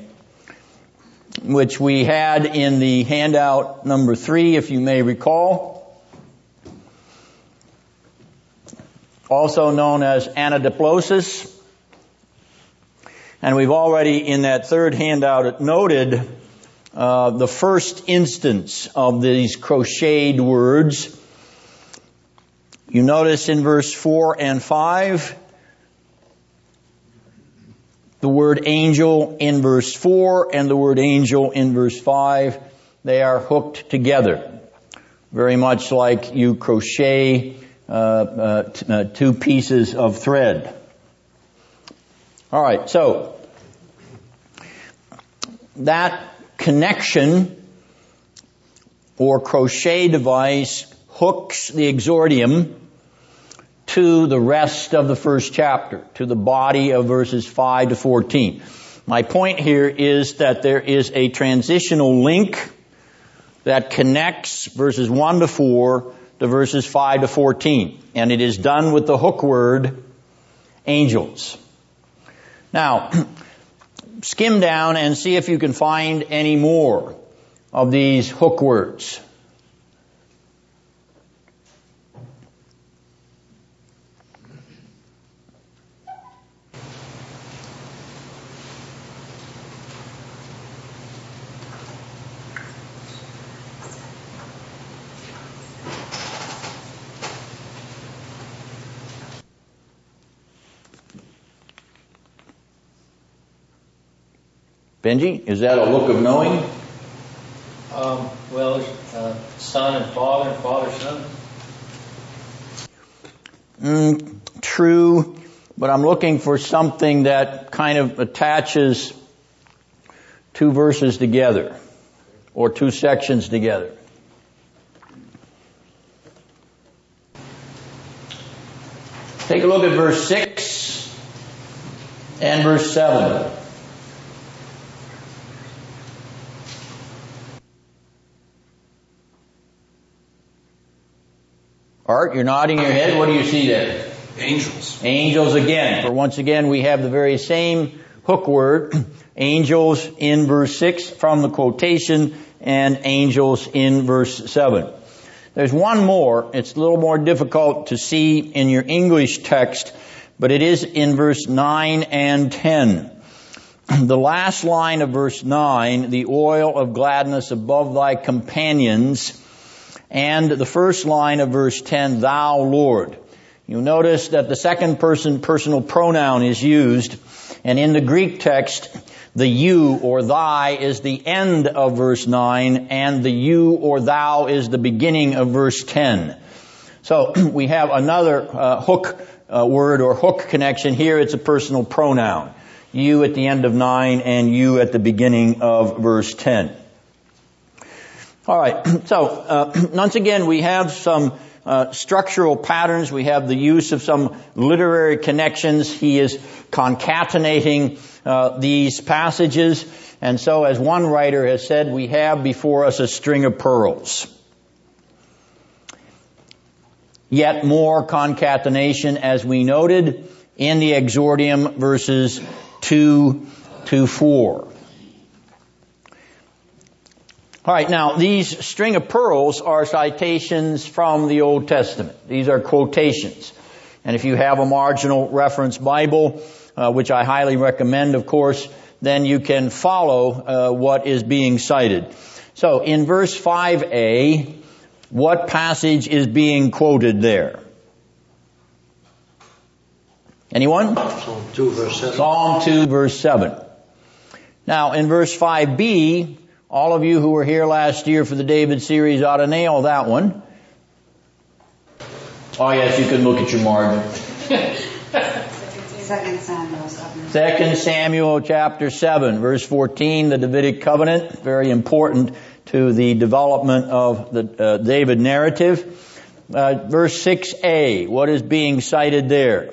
which we had in the handout number 3, if you may recall. Also known as anadiplosis and we've already in that third handout noted uh, the first instance of these crocheted words. You notice in verse 4 and 5, the word angel in verse 4 and the word angel in verse 5, they are hooked together. Very much like you crochet uh, uh, t- uh, two pieces of thread. All right, so that connection or crochet device hooks the exordium to the rest of the first chapter, to the body of verses 5 to 14. My point here is that there is a transitional link that connects verses 1 to 4 to verses 5 to 14. And it is done with the hook word angels. Now, (clears throat) skim down and see if you can find any more of these hook words. Benji, is that a look of knowing? Um, well, uh, son and father, and father son. Mm, true, but I'm looking for something that kind of attaches two verses together or two sections together. Take a look at verse 6 and verse 7. Art, you're nodding your head. What do you see there? Angels. Angels again. For once again, we have the very same hook word, (clears throat) angels in verse 6 from the quotation and angels in verse 7. There's one more. It's a little more difficult to see in your English text, but it is in verse 9 and 10. (clears throat) The last line of verse 9, the oil of gladness above thy companions, and the first line of verse 10, thou Lord. You notice that the second person personal pronoun is used, and in the Greek text, the you or thy is the end of verse 9, and the you or thou is the beginning of verse 10. So (clears throat) we have another uh, hook uh, word or hook connection. Here it's a personal pronoun. You at the end of 9 and you at the beginning of verse 10. All right. (clears throat) So uh, (clears throat) once again, we have some uh, structural patterns. We have the use of some literary connections. He is concatenating uh, these passages, and so, as one writer has said, we have before us a string of pearls. Yet more concatenation, as we noted in the exordium, verses two to four. All right, now these string of pearls are citations from the Old Testament. These are quotations. And if you have a marginal reference Bible, uh, which I highly recommend, of course, then you can follow uh, what is being cited. So in verse 5a, what passage is being quoted there? Anyone? Psalm 2 verse 7. Psalm 2 verse 7. Now in verse 5b, all of you who were here last year for the David series ought to nail that one. Oh yes, you can look at your margin. (laughs) Second Samuel 7. Second Samuel chapter 7 verse 14, the Davidic covenant, very important to the development of the uh, David narrative. Uh, verse 6a, what is being cited there?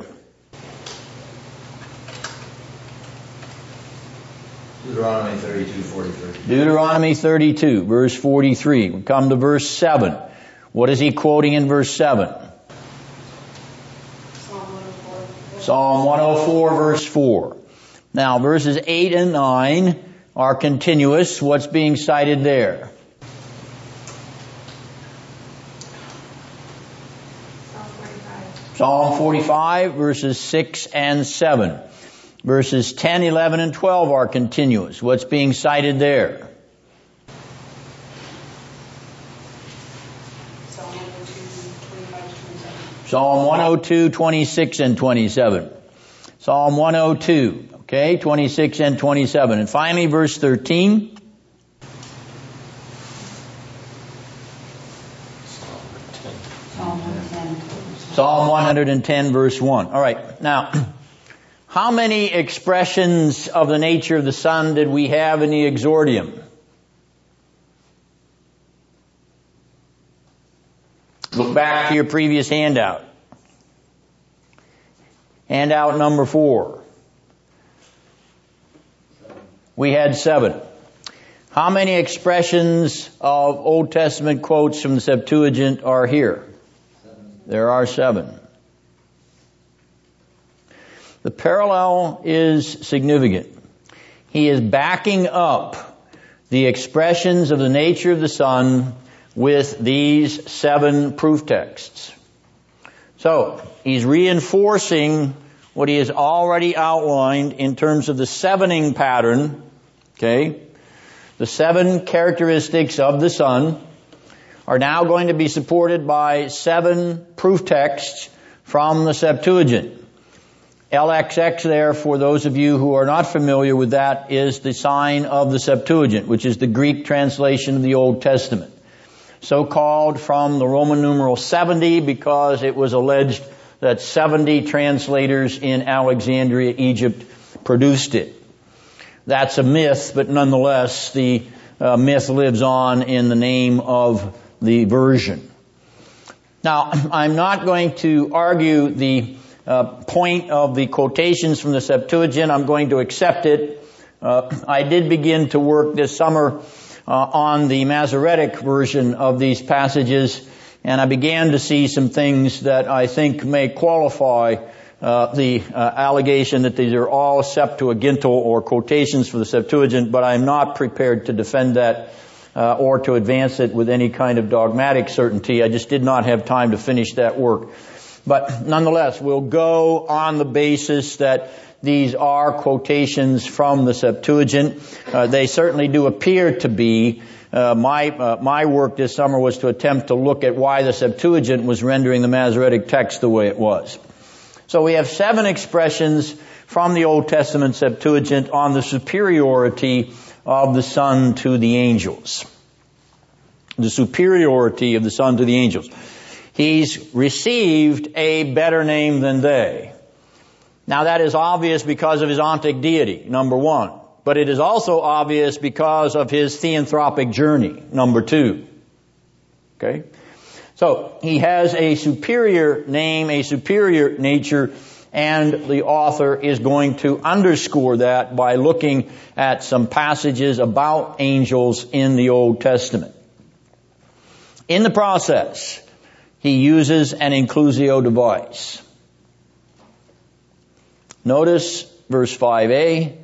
Deuteronomy 32, 43. Deuteronomy 32, verse 43. We come to verse 7. What is he quoting in verse 7? Psalm 104, verse 4. Now, verses 8 and 9 are continuous. What's being cited there? Psalm 45, verses 6 and 7. Verses 10, 11, and 12 are continuous. What's being cited there? Psalm 102, 26 and 27. Psalm 102, okay, 26 and 27. And finally, verse 13. Psalm 110. Psalm 110 verse 1. Alright, now, (clears throat) how many expressions of the nature of the Son did we have in the exordium? Look back to your previous handout. Handout number four. We had seven. How many expressions of Old Testament quotes from the Septuagint are here? There are seven. The parallel is significant. he is backing up the expressions of the nature of the Son with these seven proof texts. So, he's reinforcing what he has already outlined in terms of the sevening pattern, okay? The seven characteristics of the Son are now going to be supported by seven proof texts from the Septuagint. LXX there, for those of you who are not familiar with that, is the sign of the Septuagint, which is the Greek translation of the Old Testament. So called from the Roman numeral 70 because it was alleged that 70 translators in Alexandria, Egypt produced it. That's a myth, but nonetheless, the uh, myth lives on in the name of the version. Now, (clears throat) I'm not going to argue the uh, point of the quotations from the Septuagint. I'm going to accept it. Uh, I did begin to work this summer uh, on the Masoretic version of these passages, and I began to see some things that I think may qualify uh, the uh, allegation that these are all Septuagintal or quotations for the Septuagint, but I'm not prepared to defend that uh, or to advance it with any kind of dogmatic certainty. I just did not have time to finish that work. But nonetheless, we'll go on the basis that these are quotations from the Septuagint. Uh, they certainly do appear to be. Uh, my uh, my work this summer was to attempt to look at why the Septuagint was rendering the Masoretic text the way it was. So we have seven expressions from the Old Testament Septuagint on the superiority of the Son to the angels. The superiority of the Son to the angels. He's received a better name than they. Now that is obvious because of his ontic deity, number one. But it is also obvious because of his theanthropic journey, number two. Okay? So, he has a superior name, a superior nature, and the author is going to underscore that by looking at some passages about angels in the Old Testament. In the process, he uses an inclusio device. Notice verse 5a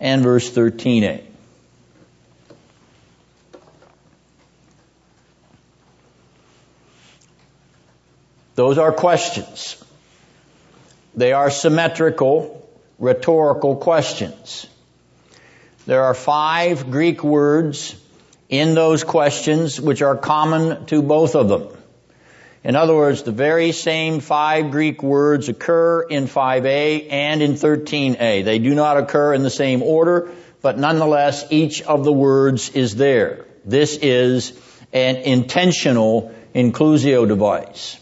and verse 13a. Those are questions. They are symmetrical, rhetorical questions. There are five Greek words in those questions which are common to both of them. In other words, the very same five Greek words occur in 5a and in 13a. They do not occur in the same order, but nonetheless, each of the words is there. This is an intentional inclusio device.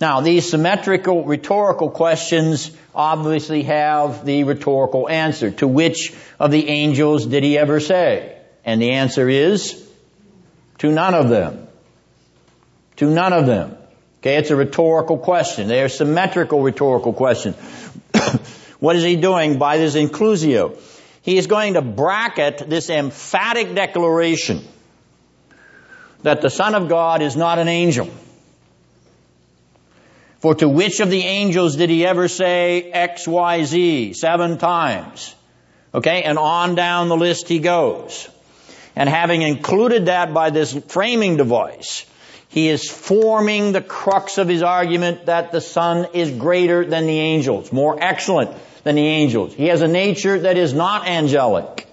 Now, these symmetrical rhetorical questions obviously have the rhetorical answer. To which of the angels did he ever say? And the answer is, to none of them to none of them. Okay, it's a rhetorical question. They are symmetrical rhetorical questions. (coughs) what is he doing by this inclusio? He is going to bracket this emphatic declaration that the Son of God is not an angel. For to which of the angels did he ever say X, Y, Z seven times? Okay, and on down the list he goes. And having included that by this framing device, he is forming the crux of his argument that the Son is greater than the angels, more excellent than the angels. He has a nature that is not angelic.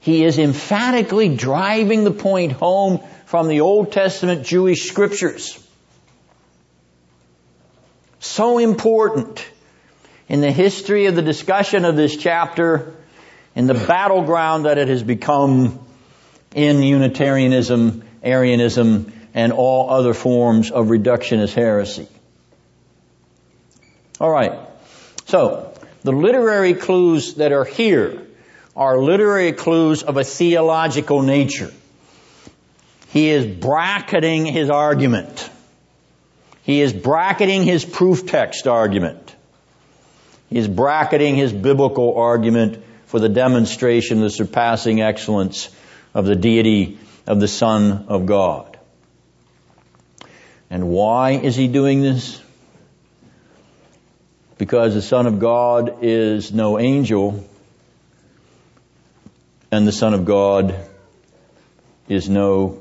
He is emphatically driving the point home from the Old Testament Jewish scriptures. So important in the history of the discussion of this chapter, in the battleground that it has become in Unitarianism, Arianism, and all other forms of reductionist heresy. Alright. So, the literary clues that are here are literary clues of a theological nature. He is bracketing his argument. He is bracketing his proof text argument. He is bracketing his biblical argument for the demonstration of the surpassing excellence of the deity of the Son of God. And why is he doing this? because the Son of God is no angel and the Son of God is no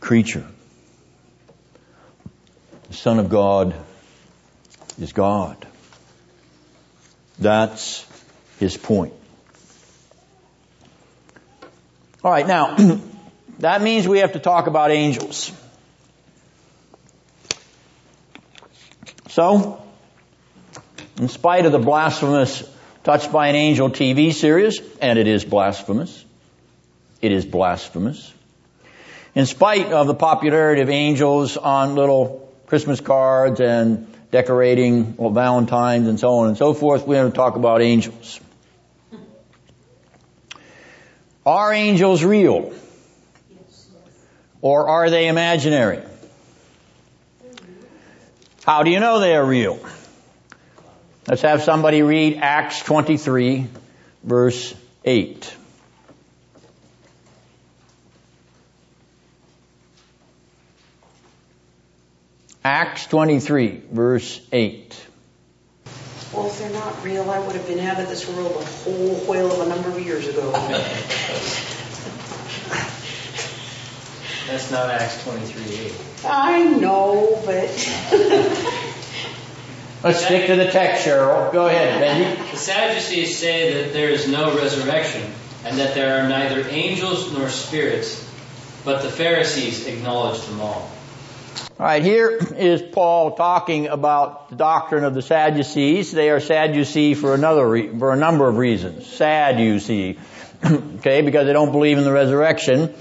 creature. The Son of God is God. That's his point. All right, now, (clears throat) that means we have to talk about angels. So, in spite of the blasphemous Touched by an Angel TV series, and it is blasphemous, it is blasphemous. In spite of the popularity of angels on little Christmas cards and decorating well, Valentine's and so on and so forth, we're going to talk about angels. Are angels real? Or are they imaginary? How do you know they are real? Let's have somebody read Acts 23, verse 8. Acts 23, verse 8. Well, if they're not real, I would have been out of this world a whole whale of a number of years ago. That's not Acts 23, 8. I know, but. Let's stick to the text, Cheryl. Go ahead, Benji. The Sadducees say that there is no resurrection and that there are neither angels nor spirits, but the Pharisees acknowledge them all. All right, here is Paul talking about the doctrine of the Sadducees. They are Sadducee for another re- for a number of reasons. Sad, you see, okay, because they don't believe in the resurrection.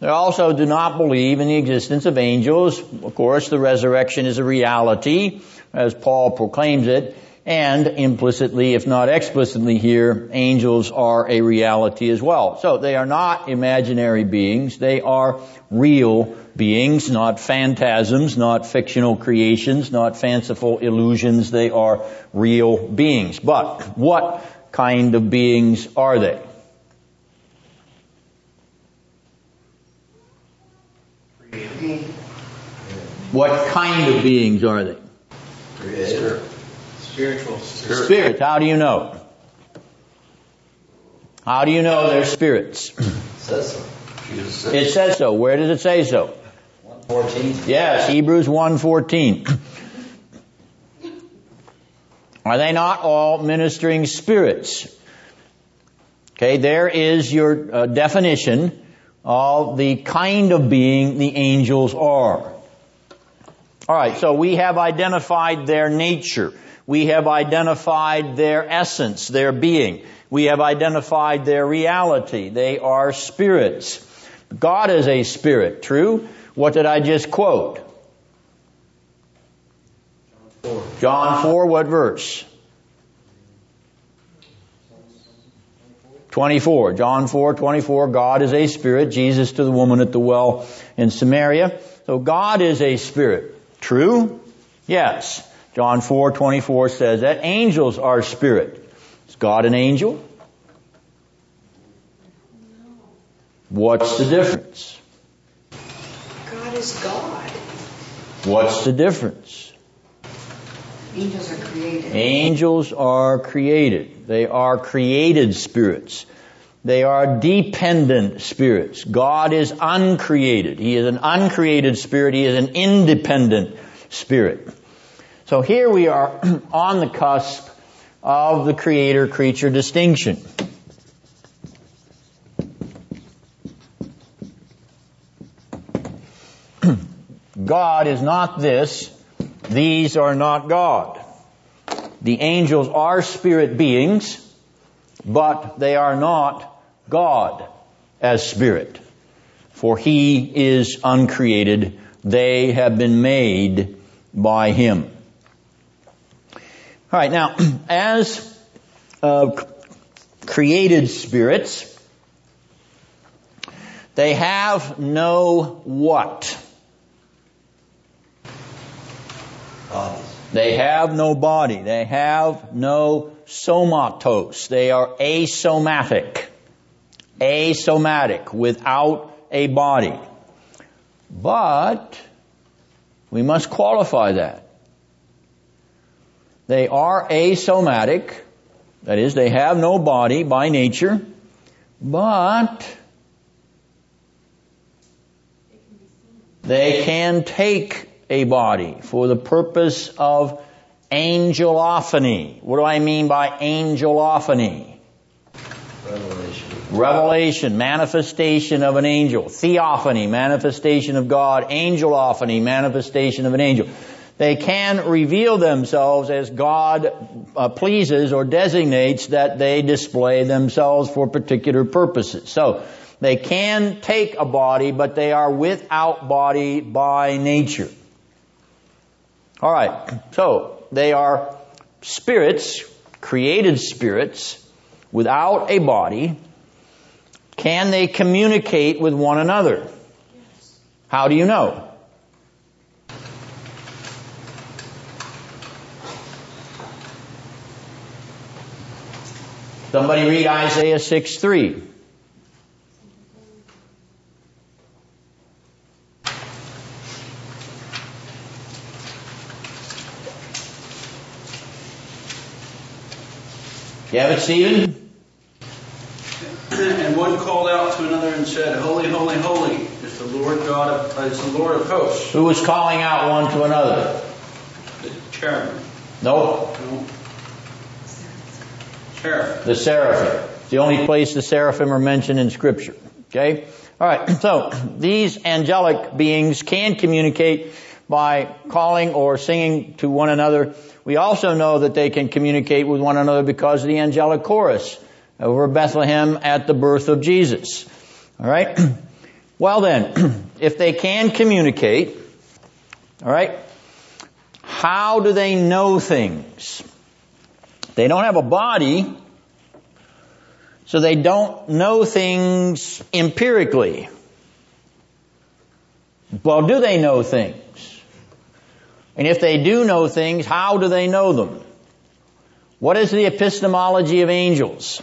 They also do not believe in the existence of angels. Of course, the resurrection is a reality as Paul proclaims it, and implicitly, if not explicitly here, angels are a reality as well. So they are not imaginary beings, they are real beings, not phantasms, not fictional creations, not fanciful illusions, they are real beings. But what kind of beings are they? What kind of beings are they? Creator. Spiritual. Spirits. How do you know? How do you know they're spirits? It Says so. It says so. Where does it say so? 14. Yes, Hebrews 1:14. Are they not all ministering spirits? Okay, there is your uh, definition of the kind of being the angels are. All right, so we have identified their nature. We have identified their essence, their being. We have identified their reality. They are spirits. God is a spirit, true? What did I just quote? John 4, what verse? 24. John 4, 24. God is a spirit. Jesus to the woman at the well in Samaria. So God is a spirit. True? Yes. John 4, 24 says that angels are spirit. Is God an angel? What's the difference? God is God. What's the difference? Angels are created. Angels are created. They are created spirits. They are dependent spirits. God is uncreated. He is an uncreated spirit. He is an independent spirit. So here we are (clears throat) on the cusp of the creator creature distinction. God is not this. These are not God. The angels are spirit beings, but they are not God as spirit. For he is uncreated. They have been made by him. Alright, now, (clears throat) as uh, created spirits, they have no what? They have no body. They have no somatos. They are asomatic. Asomatic, without a body. But, we must qualify that. They are asomatic. That is, they have no body by nature, but they can take a body for the purpose of angelophany. What do I mean by angelophany? Revelation. Revelation, manifestation of an angel. Theophany, manifestation of God. Angelophany, manifestation of an angel. They can reveal themselves as God uh, pleases or designates that they display themselves for particular purposes. So, they can take a body, but they are without body by nature. Alright, so they are spirits, created spirits, without a body. Can they communicate with one another? How do you know? Somebody read Isaiah 6 3. You have it, Stephen? And one called out to another and said, Holy, holy, holy is the Lord God of, uh, is the Lord of hosts. Who was calling out one to another? The cherubim. Nope. No. Cherubim. The seraphim. It's the only place the seraphim are mentioned in scripture. Okay? Alright, so these angelic beings can communicate by calling or singing to one another. We also know that they can communicate with one another because of the angelic chorus over Bethlehem at the birth of Jesus. Alright? (clears throat) Well then, (clears throat) if they can communicate, alright, how do they know things? They don't have a body, so they don't know things empirically. Well, do they know things? And if they do know things, how do they know them? What is the epistemology of angels?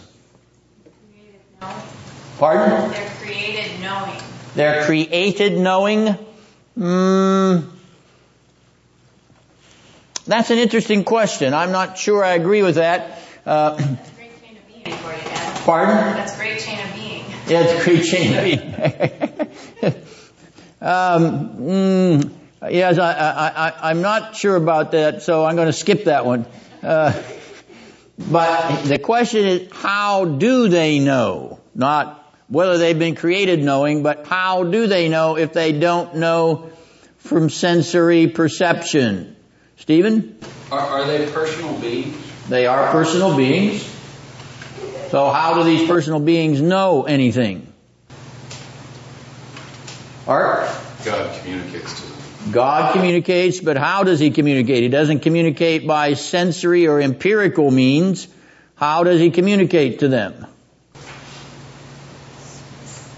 Pardon? They're created knowing. They're created knowing? Mm, that's an interesting question. I'm not sure I agree with that. Uh, That's a great chain of being for you, Dad. pardon? That's a great chain of being. Yeah, it's a great chain of being. (laughs) um, mm, yes, I, I, I, I'm not sure about that, so I'm going to skip that one. Uh, but the question is, how do they know? Not whether they've been created knowing, but how do they know if they don't know from sensory perception? Stephen? Are, are they personal beings? They are personal beings. So how do these personal beings know anything? Art? God communicates to them. God communicates, but how does he communicate? He doesn't communicate by sensory or empirical means. How does he communicate to them? The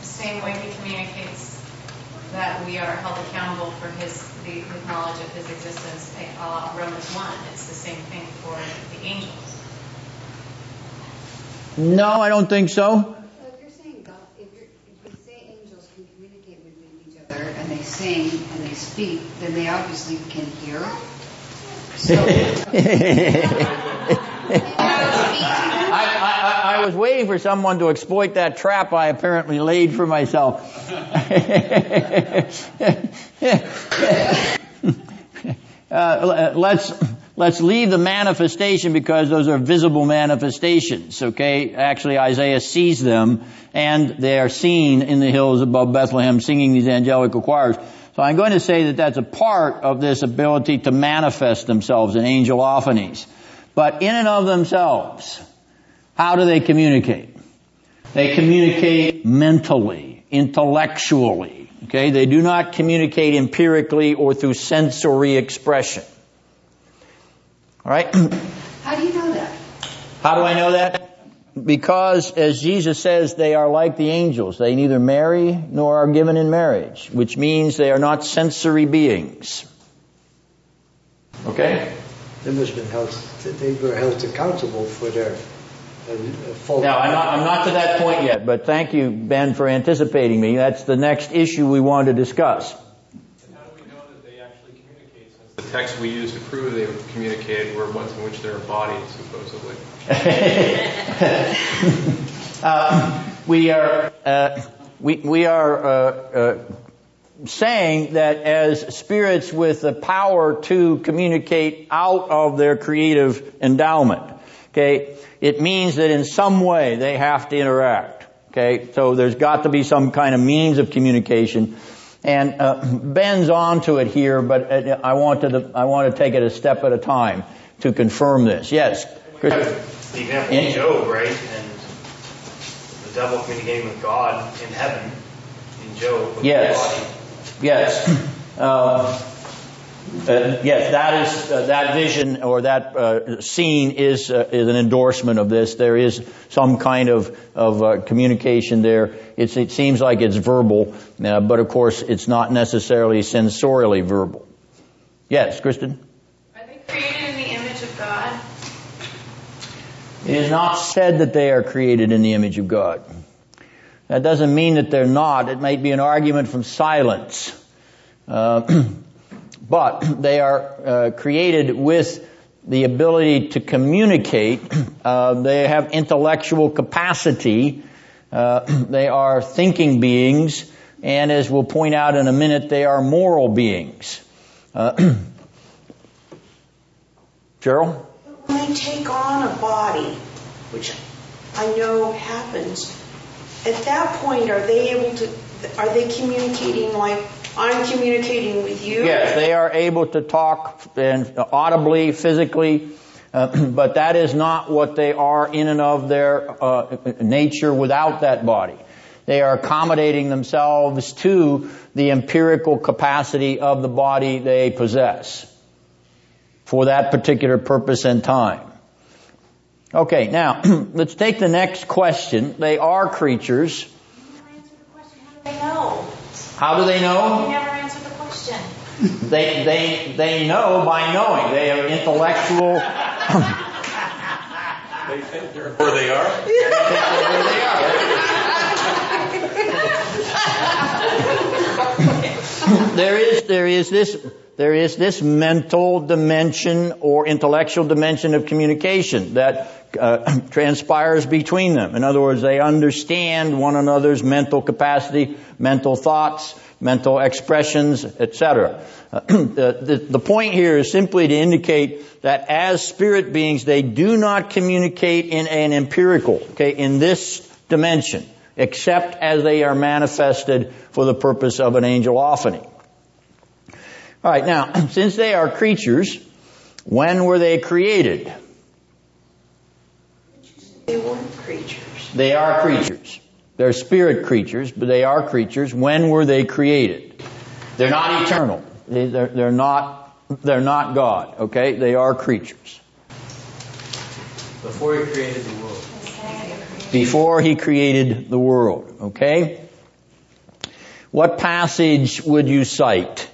same way he communicates that we are held accountable for his the, the knowledge of his existence. Uh, Romans 1, it's the same thing for the angels. No, I don't think so. So if you're saying God, if, you're, if you say angels can communicate with each other sing and they speak, then they obviously can hear. (laughs) So, I, I, I was waiting for someone to exploit that trap I apparently laid for myself. (laughs) uh, let's let's leave the manifestation because those are visible manifestations. Okay, actually Isaiah sees them, and they are seen in the hills above Bethlehem, singing these angelical choirs. So I'm going to say that that's a part of this ability to manifest themselves in angelophanies. But in and of themselves, how do they communicate? They communicate mentally, intellectually. Okay, they do not communicate empirically or through sensory expression. All right? how do you know that? How do I know that? Because, as Jesus says, they are like the angels. They neither marry nor are given in marriage, which means they are not sensory beings. Okay? They must have been held, they were held accountable for their uh, fault. Now, I'm not, I'm not to that point yet, but thank you, Ben, for anticipating me. That's the next issue we want to discuss. And how do we know that they actually communicate since the texts we use to prove they communicated were ones in which there are bodies, supposedly. (laughs) uh, we are uh, we we are uh, uh, saying that as spirits with the power to communicate out of their creative endowment, okay, it means that in some way they have to interact. Okay, so there's got to be some kind of means of communication. And uh, Ben's onto it here, but uh, I want to I want to take it a step at a time to confirm this. Yes, Chris. The example in Job, right, and the devil communicating with God in heaven in Job. yes, yes. Uh, uh, yes, that is uh, that vision or that uh, scene is uh, is an endorsement of this. There is some kind of of uh, communication there. It's, it seems like it's verbal, uh, but of course it's not necessarily sensorially verbal. Yes, Kristen. Are they created in the image of God? It is not said that they are created in the image of God. That doesn't mean that they're not. It might be an argument from silence. (clears throat) But they are uh, created with the ability to communicate. Uh, they have intellectual capacity. Uh, they are thinking beings, and as we'll point out in a minute, they are moral beings. (clears throat) Cheryl? When they take on a body, which I know happens, at that point, are they able to? Are they communicating like I'm communicating with you. Yes, they are able to talk and audibly, physically, uh, (clears throat) but that is not what they are in and of their uh, nature without that body. They are accommodating themselves to the empirical capacity of the body they possess for that particular purpose and time. Okay, now (clears throat) let's take the next question. They are creatures. They know. How do they know? You never answered the question. (laughs) They, they, they know by knowing. They are intellectual. (laughs) they think they're where they are? They think they're where they are. (laughs) there is, there is this, there is this mental dimension or intellectual dimension of communication that uh, (clears throat) transpires between them. In other words, they understand one another's mental capacity, mental thoughts, mental expressions, etc. (clears throat) The, the, the point here is simply to indicate that as spirit beings, they do not communicate in an empirical, okay, in this dimension, except as they are manifested for the purpose of an angelophany. All right, now, (clears throat) since they are creatures, when were they created? They weren't creatures. They are creatures. They're spirit creatures, but they are creatures. When were they created? They're not eternal. They, they're, they're not, they're not God, okay? They are creatures. Before he created the world. Before he created the world, okay? What passage would you cite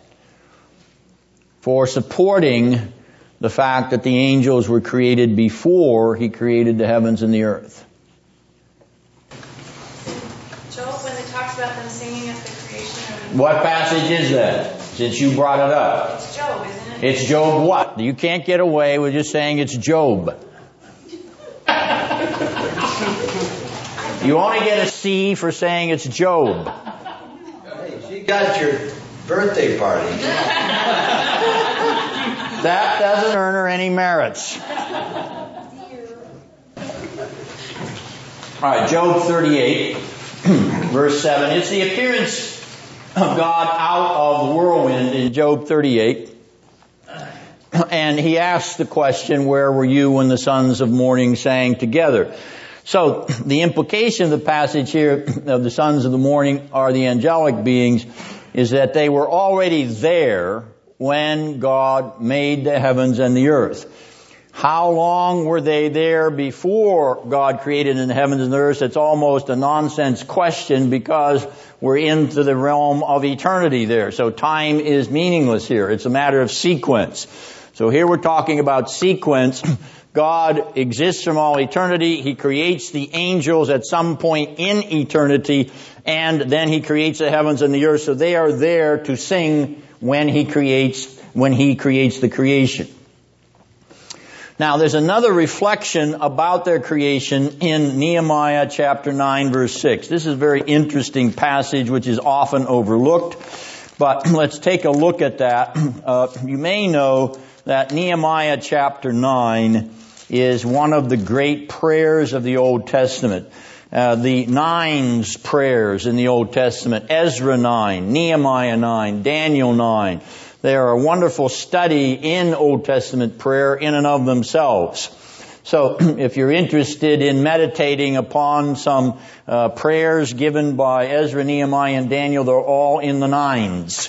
for supporting the fact that the angels were created before he created the heavens and the earth. Job, when it talks about them singing at the creation of What passage is that? Since you brought it up. It's Job, isn't it? It's Job what? You can't get away with just saying it's Job. you only get a C for saying it's Job. Hey, she got your birthday party. (laughs) That doesn't earn her any merits. All right, Job 38, (clears throat) verse 7. It's the appearance of God out of the whirlwind in Job 38. (clears throat) And he asks the question, where were you when the sons of morning sang together? So (clears throat) the implication of the passage here of the sons of the morning are the angelic beings is that they were already there when God made the heavens and the earth. How long were they there before God created in the heavens and the earth? It's almost a nonsense question because we're into the realm of eternity there. So time is meaningless here. It's a matter of sequence. So here we're talking about sequence. (clears throat) God exists from all eternity. He creates the angels at some point in eternity and then he creates the heavens and the earth. So they are there to sing when he creates when He creates the creation. Now there's another reflection about their creation in Nehemiah chapter 9 verse 6. This is a very interesting passage which is often overlooked, but (clears throat) let's take a look at that. (clears throat) Uh, you may know that Nehemiah chapter 9 is one of the great prayers of the Old Testament. Uh, the nines prayers in the Old Testament, Ezra 9, Nehemiah 9, Daniel 9, they are a wonderful study in Old Testament prayer in and of themselves. So (clears throat) if you're interested in meditating upon some uh, prayers given by Ezra, Nehemiah, and Daniel, they're all in the nines.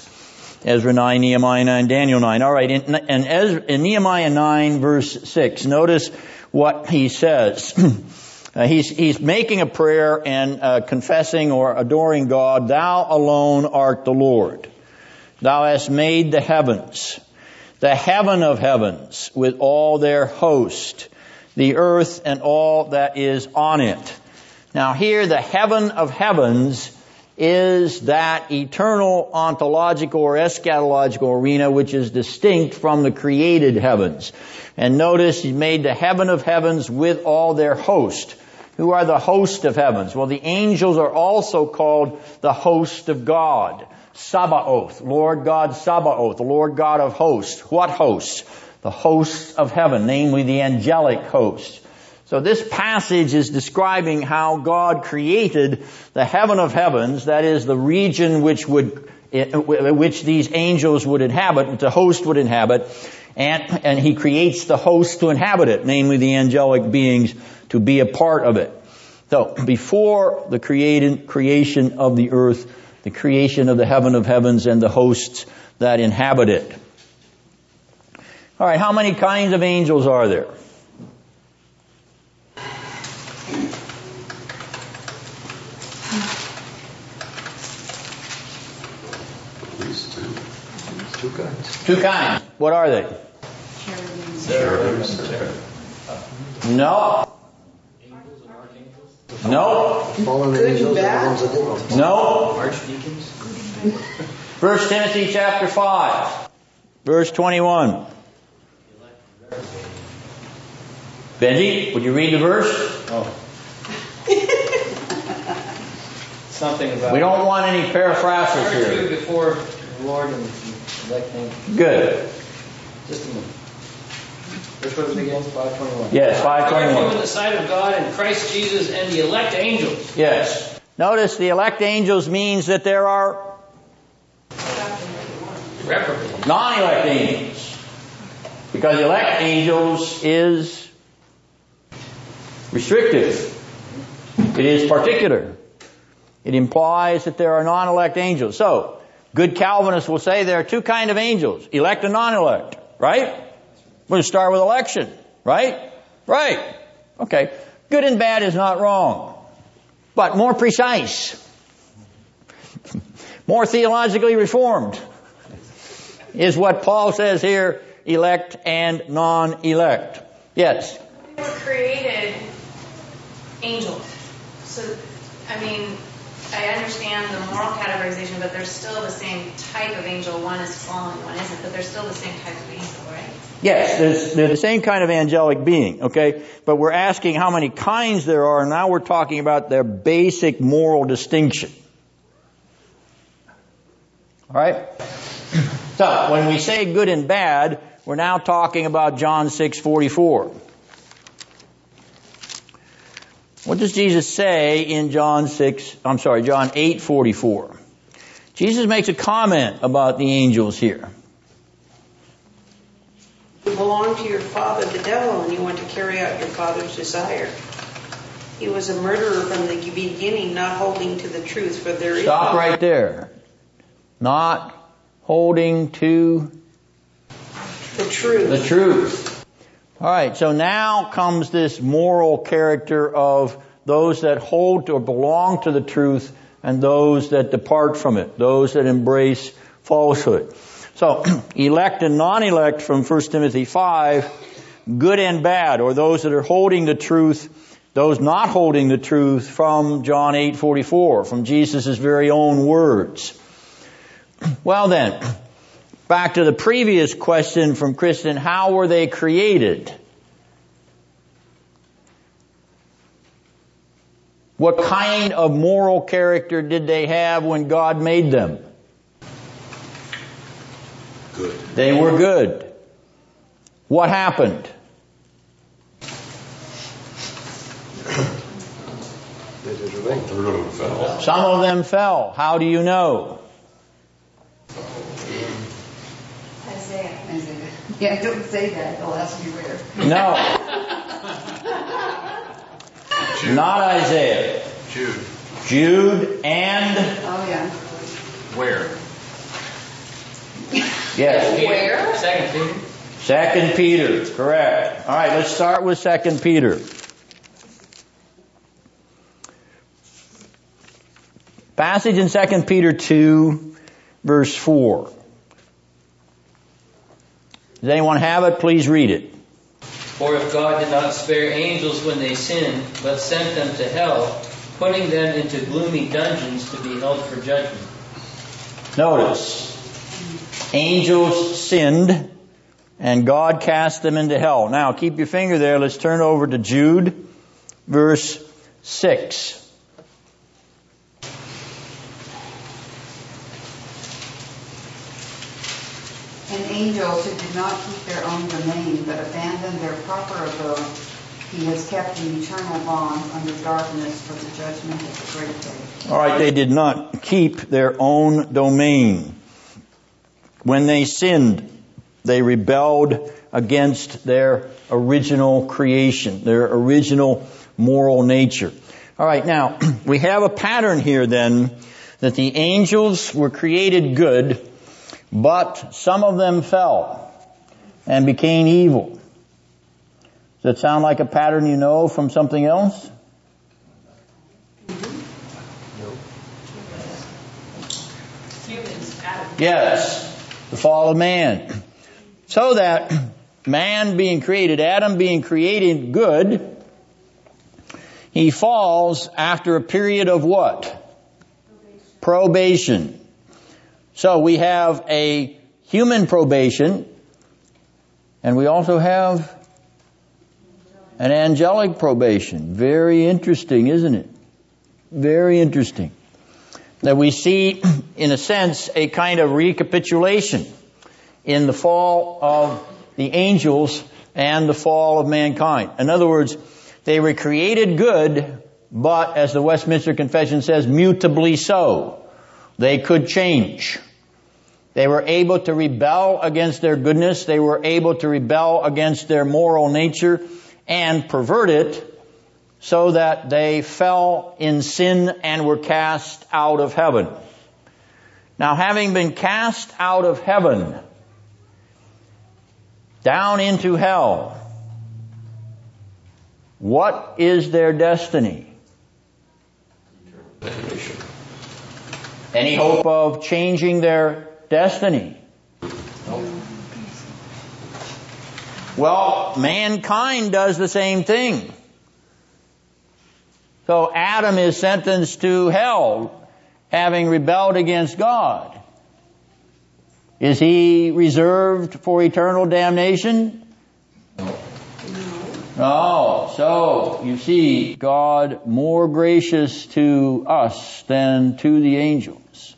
Ezra 9, Nehemiah 9, Daniel 9. All right, in, in, Ezra, in Nehemiah 9 verse 6, notice what he says. (clears throat) Uh, he's, he's making a prayer and uh, confessing or adoring God, Thou alone art the Lord. Thou hast made the heavens, the heaven of heavens with all their host, the earth and all that is on it. Now here the heaven of heavens is that eternal ontological or eschatological arena which is distinct from the created heavens. And notice he made the heaven of heavens with all their host. Who are the host of heavens? Well, the angels are also called the host of God. Sabaoth, Lord God Sabaoth, the Lord God of hosts. What hosts? The hosts of heaven, namely the angelic host. So this passage is describing how God created the heaven of heavens, that is the region which would, eh, which these angels would inhabit, the host would inhabit, and, and He creates the host to inhabit it, namely the angelic beings to be a part of it. So before the created, creation of the earth, the creation of the heaven of heavens and the hosts that inhabit it. All right, how many kinds of angels are there? Two kinds. Two kinds. What are they? Cherubim. No. No. Fallen Good and angels are the bad? ones that did. No. Archdeacons? First Timothy chapter 5, verse 21. Benji, would you read the verse? Oh. (laughs) Something about. We don't want any paraphrases here. before the Lord and electing. Good. Just a minute. Which was it again? 521. Yes, Are 521. in the sight of God and Christ Jesus and the elect angels? Yes. Notice the elect angels means that there are non-elect angels. Because elect angels is restrictive. It is particular. It implies that there are non-elect angels. So, good Calvinists will say there are two kind of angels, elect and non-elect, right? We're going to start with election, right? Right. Okay. Good and bad is not wrong. But more precise. (laughs) more theologically reformed is what Paul says here, elect and non-elect. Yes. They were created angels. So, I mean, I understand the moral categorization, but they're still the same type of angel. One is fallen, one isn't, but they're still the same type of angel, right? Yes, they're the same kind of angelic being, okay? But we're asking how many kinds there are, and now we're talking about their basic moral distinction. Alright? So, when we say good and bad, we're now talking about John 6:44. What does Jesus say in John 6, I'm sorry, John 8:44? Jesus makes a comment about the angels here. You belong to your father, the devil, and you want to carry out your father's desire. He was a murderer from the beginning, not holding to the truth, for there is Stop right there. Not holding to the truth. the truth. Alright, so now comes this moral character of those that hold or belong to the truth and those that depart from it, those that embrace falsehood. So, elect and non-elect from 1 Timothy 5, good and bad, or those that are holding the truth, those not holding the truth from John 8:44, from Jesus' very own words. Well then, back to the previous question from Kristen, how were they created? What kind of moral character did they have when God made them? Good. They were good. What happened? Third of them fell. Some of them fell. How do you know? Isaiah. Isaiah. Yeah, don't say that. They'll ask you where. No. (laughs) Jude. Not Isaiah. Jude. Jude and Oh, yeah. Where? Yes, Where? Second Peter. Second Peter, correct. All right, let's start with Second Peter. Passage in Second Peter two, verse four. Does anyone have it? Please read it. For if God did not spare angels when they sinned, but sent them to hell, putting them into gloomy dungeons to be held for judgment. Notice, angels sinned, and God cast them into hell. Now, keep your finger there. Let's turn over to Jude, verse six. And angels who did not keep their own domain, but abandoned their proper abode, he has kept in eternal bonds under darkness for the judgment of the great day. All right, they did not keep their own domain. When they sinned, they rebelled against their original creation, their original moral nature. All right, now, (clears throat) we have a pattern here then that the angels were created good, but some of them fell and became evil. Does that sound like a pattern you know from something else? Yes, fall of man. So that man being created, Adam being created good, he falls after a period of what? Probation. So we have a human probation, and we also have an angelic probation. Very interesting, isn't it? Very interesting. That we see, in a sense, a kind of recapitulation in the fall of the angels and the fall of mankind. In other words, they were created good, but as the Westminster Confession says, mutably so. They could change. They were able to rebel against their goodness. They were able to rebel against their moral nature and pervert it so that they fell in sin and were cast out of heaven. Now having been cast out of heaven, down into hell, what is their destiny? Any hope of changing their destiny? Well, mankind does the same thing. So Adam is sentenced to hell, having rebelled against God. Is he reserved for eternal damnation? No. Oh, so, you see, God more gracious to us than to the angels.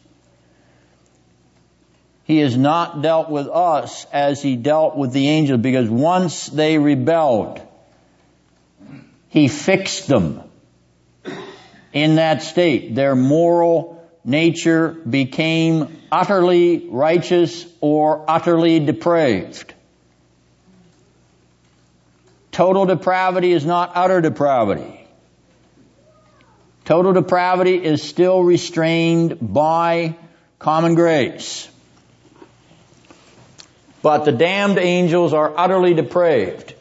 He has not dealt with us as he dealt with the angels because once they rebelled, he fixed them in that state. Their moral nature became utterly righteous or utterly depraved. Total depravity is not utter depravity. Total depravity is still restrained by common grace. But the damned angels are utterly depraved.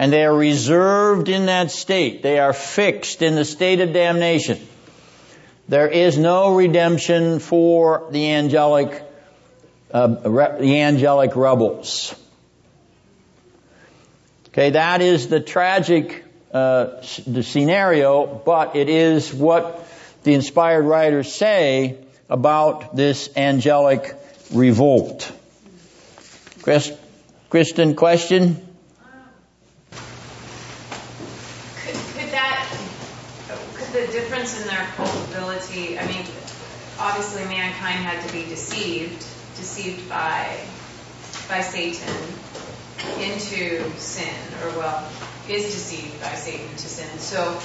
And they are reserved in that state. They are fixed in the state of damnation. There is no redemption for the angelic, uh, the angelic rebels. Okay, that is the tragic uh, the scenario, but it is what the inspired writers say about this angelic revolt. Chris, Kristen, question? Could, could that, could the difference in their culpability, I mean, obviously mankind had to be deceived, deceived by, by Satan into sin, or well, is deceived by Satan to sin. So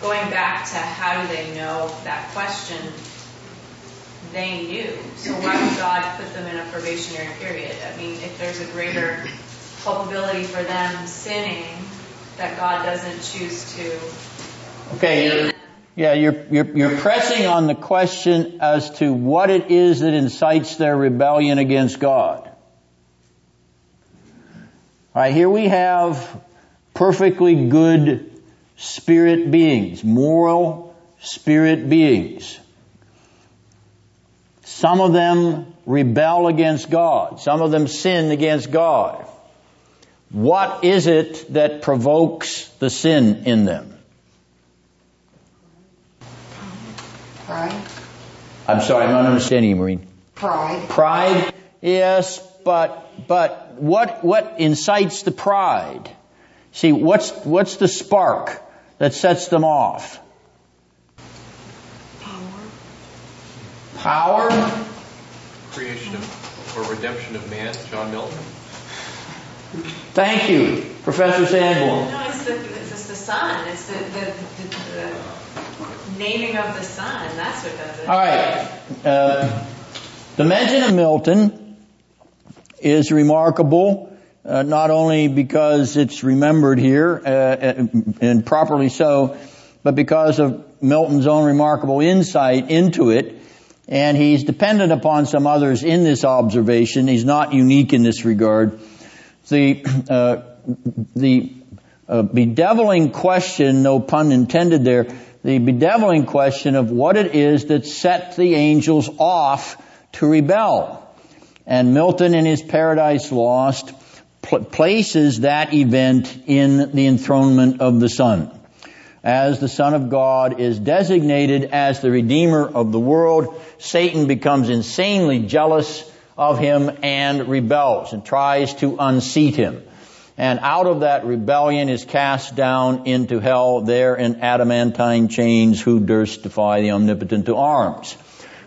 going back to how do they know that question, they knew. So why would God put them in a probationary period? I mean, if there's a greater culpability for them sinning, that God doesn't choose to. Okay, yeah, you're, you're, you're pressing on the question as to what it is that incites their rebellion against God. All right, here we have perfectly good spirit beings, moral spirit beings. Some of them rebel against God. Some of them sin against God. What is it that provokes the sin in them? Pride. I'm sorry, I'm not understanding you, Maureen. Pride. Pride? Yes, but, but what, what incites the pride? See, what's, what's the spark that sets them off? Power? Power? Creation of, or redemption of man, John Milton. Thank you, Professor Sanborn. No, it's the, it's the Son. It's the, the, the, the naming of the Son. That's what does it. All right. Uh, the mention of Milton is remarkable, uh, not only because it's remembered here, uh, and properly so, but because of Milton's own remarkable insight into it. And he's dependent upon some others in this observation. He's not unique in this regard. The, uh, the uh, bedeviling question, no pun intended there, the bedeviling question of what it is that set the angels off to rebel. And Milton in his Paradise Lost pl- places that event in the enthronement of the Son. As the Son of God is designated as the Redeemer of the world, Satan becomes insanely jealous of him and rebels and tries to unseat him. And out of that rebellion is cast down into hell there in adamantine chains who durst defy the omnipotent to arms.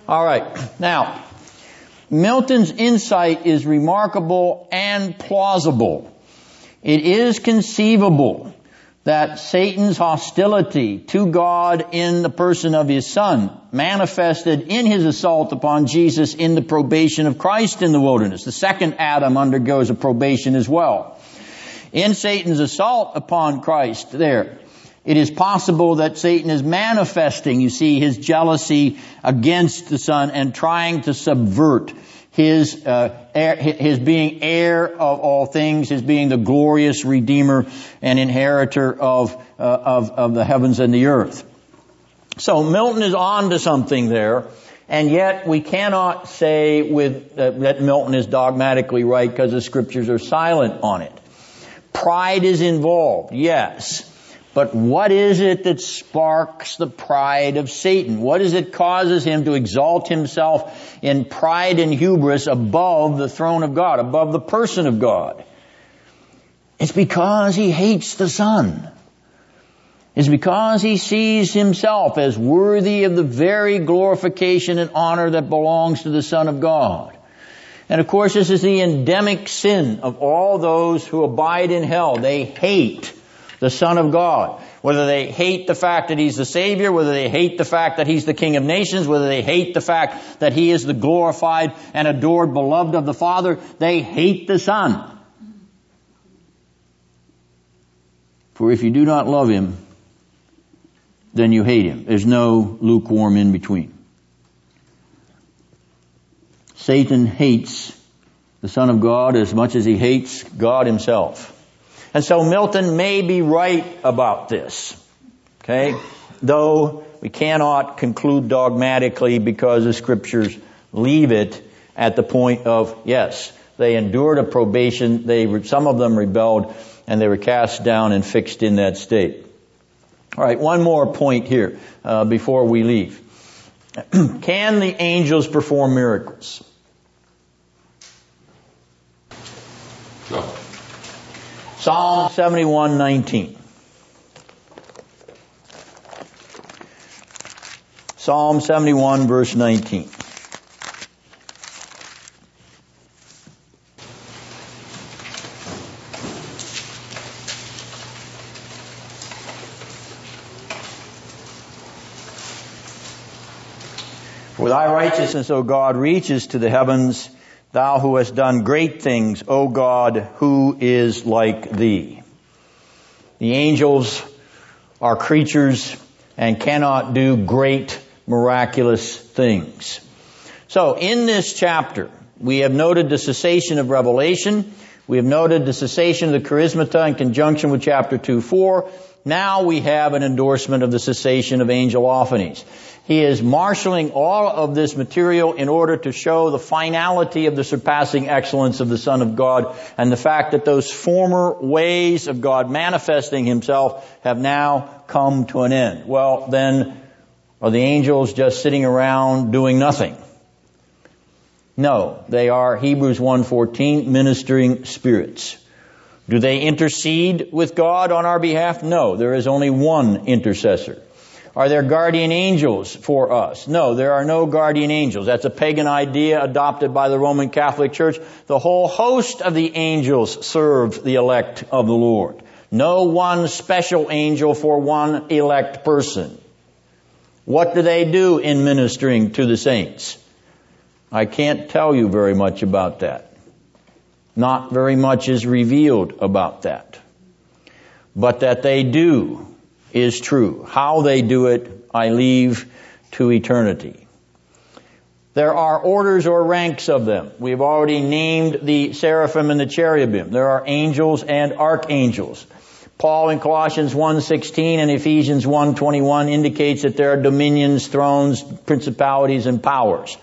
Alright, now, Milton's insight is remarkable and plausible. It is conceivable that Satan's hostility to God in the person of his son manifested in his assault upon Jesus in the probation of Christ in the wilderness. The second Adam undergoes a probation as well. In Satan's assault upon Christ there, it is possible that Satan is manifesting, you see, his jealousy against the Son and trying to subvert his, uh, his being heir of all things, his being the glorious Redeemer and inheritor of, uh, of, of the heavens and the earth. So Milton is on to something there, and yet we cannot say with, uh, that Milton is dogmatically right because the scriptures are silent on it. Pride is involved, yes. But what is it that sparks the pride of Satan? What is it causes him to exalt himself in pride and hubris above the throne of God, above the person of God? It's because he hates the Son. It's because he sees himself as worthy of the very glorification and honor that belongs to the Son of God. And of course, this is the endemic sin of all those who abide in hell. They hate the Son of God. Whether they hate the fact that He's the Savior, whether they hate the fact that He's the King of Nations, whether they hate the fact that He is the glorified and adored beloved of the Father, they hate the Son. For if you do not love Him, then you hate Him. There's no lukewarm in between. Satan hates the Son of God as much as he hates God himself. And so Milton may be right about this. Okay? Though we cannot conclude dogmatically because the scriptures leave it at the point of, yes, they endured a probation, they, some of them rebelled, and they were cast down and fixed in that state. Alright, one more point here, uh, before we leave. (clears throat) Can the angels perform miracles? Psalm 71:19. Psalm 71 verse 19. For thy righteousness, O God, reaches to the heavens, thou who hast done great things, O God, who is like thee. The angels are creatures and cannot do great miraculous things. So in this chapter, we have noted the cessation of revelation. We have noted the cessation of the charismata in conjunction with chapter 2, 4. Now we have an endorsement of the cessation of angelophanies. He is marshaling all of this material in order to show the finality of the surpassing excellence of the Son of God and the fact that those former ways of God manifesting Himself have now come to an end. Well, then, are the angels just sitting around doing nothing? No, they are Hebrews 1:14 ministering spirits. Do they intercede with God on our behalf? No, there is only one intercessor. Are there guardian angels for us? No, there are no guardian angels. That's a pagan idea adopted by the Roman Catholic Church. The whole host of the angels serve the elect of the Lord. No one special angel for one elect person. What do they do in ministering to the saints? I can't tell you very much about that. Not very much is revealed about that. But that they do is true. How they do it, I leave to eternity. There are orders or ranks of them. We've already named the seraphim and the cherubim. There are angels and archangels. Paul in Colossians 1:16 and Ephesians 1:21 indicates that there are dominions, thrones, principalities and powers.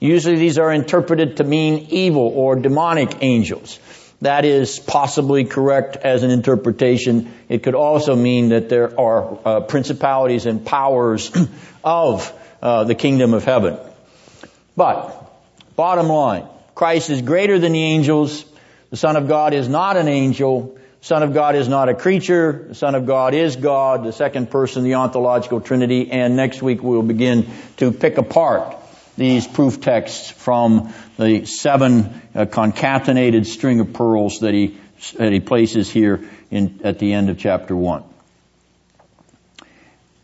Usually these are interpreted to mean evil or demonic angels. That is possibly correct as an interpretation. It could also mean that there are uh, principalities and powers (clears throat) of uh, the kingdom of heaven. But, bottom line, Christ is greater than the angels. The Son of God is not an angel. The Son of God is not a creature. The Son of God is God, the second person the ontological Trinity. And next week we'll begin to pick apart these proof texts from the seven uh, concatenated string of pearls that he that he places here in at the end of chapter one.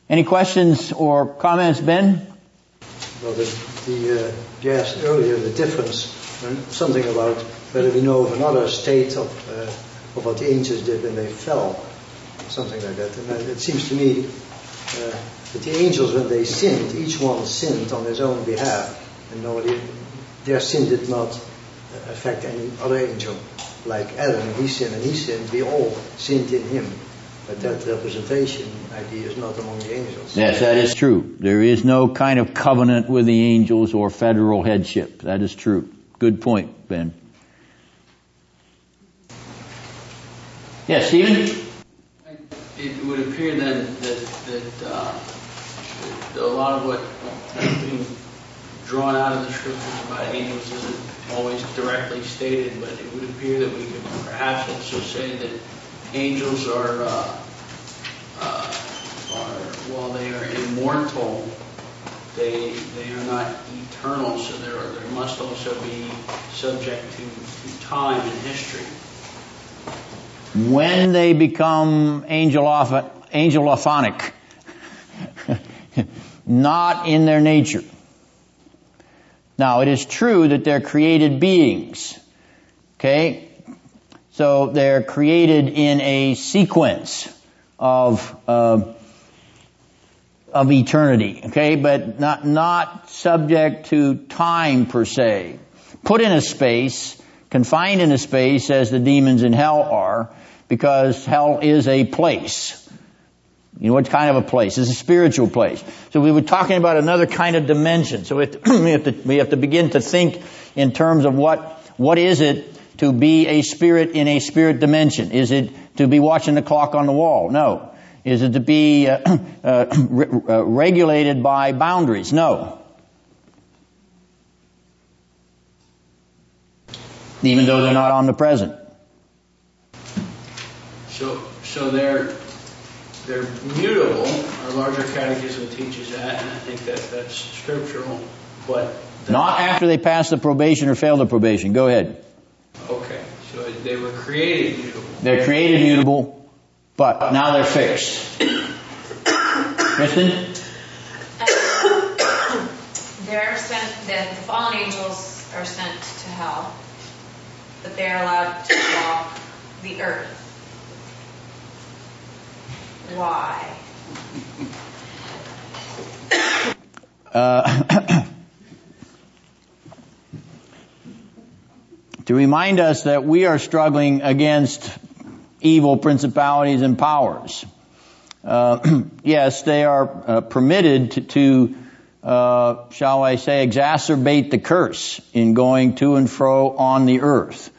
Any questions or comments, Ben? Well, the, the uh, earlier the difference, something about whether we know of another state of uh, of what the angels did when they fell, something like that. And it seems to me uh, that the angels, when they sinned, each one sinned on his own behalf, and nobody, their sin did not affect any other angel. Like Adam, he sinned and he sinned, we all sinned in him. But that representation idea is not among the angels. Yes, that is true. There is no kind of covenant with the angels or federal headship. That is true. Good point, Ben. Yes, Stephen? It would appear then that, that, uh, that a lot of what is being drawn out of the scriptures about angels isn't always directly stated, but it would appear that we could perhaps also say that angels are, uh, uh, are while they are immortal, they they are not eternal, so there are, there must also be subject to, to time and history. When they become angeloph- angelophonic, (laughs) not in their nature. Now, it is true that they're created beings. Okay? So they're created in a sequence of, uh, of eternity. Okay? But not, not subject to time per se. Put in a space, confined in a space as the demons in hell are, because hell is a place. You know what kind of a place? It's a spiritual place. So we were talking about another kind of dimension. So we have, to, (clears throat) we have to, we have to begin to think in terms of what, what is it to be a spirit in a spirit dimension? Is it to be watching the clock on the wall? No. Is it to be uh, (clears throat) uh, re- uh, regulated by boundaries? No. Even though they're not omnipresent. so they're they're mutable. Our larger catechism teaches that, and I think that that's scriptural. But Not after they pass the probation or fail the probation. Go ahead. okay, so they were created mutable. They're created mutable, but now they're fixed. Kristen? (coughs) They're sent, the the fallen angels are sent to hell, but they're allowed to walk the earth. Why? Uh, (coughs) to remind us that we are struggling against evil principalities and powers. Uh, (coughs) yes, they are uh, permitted to, to uh, shall I say, exacerbate the curse in going to and fro on the earth.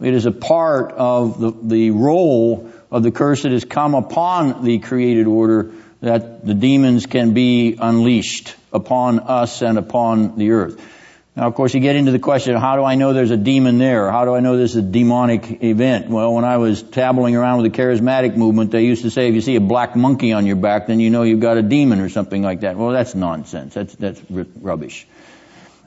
It is a part of the, the role of the curse that has come upon the created order that the demons can be unleashed upon us and upon the earth. Now, of course, you get into the question, how do I know there's a demon there? How do I know this is a demonic event? Well, when I was tabbling around with the charismatic movement, they used to say, if you see a black monkey on your back, then you know you've got a demon or something like that. Well, that's nonsense. That's, that's rubbish.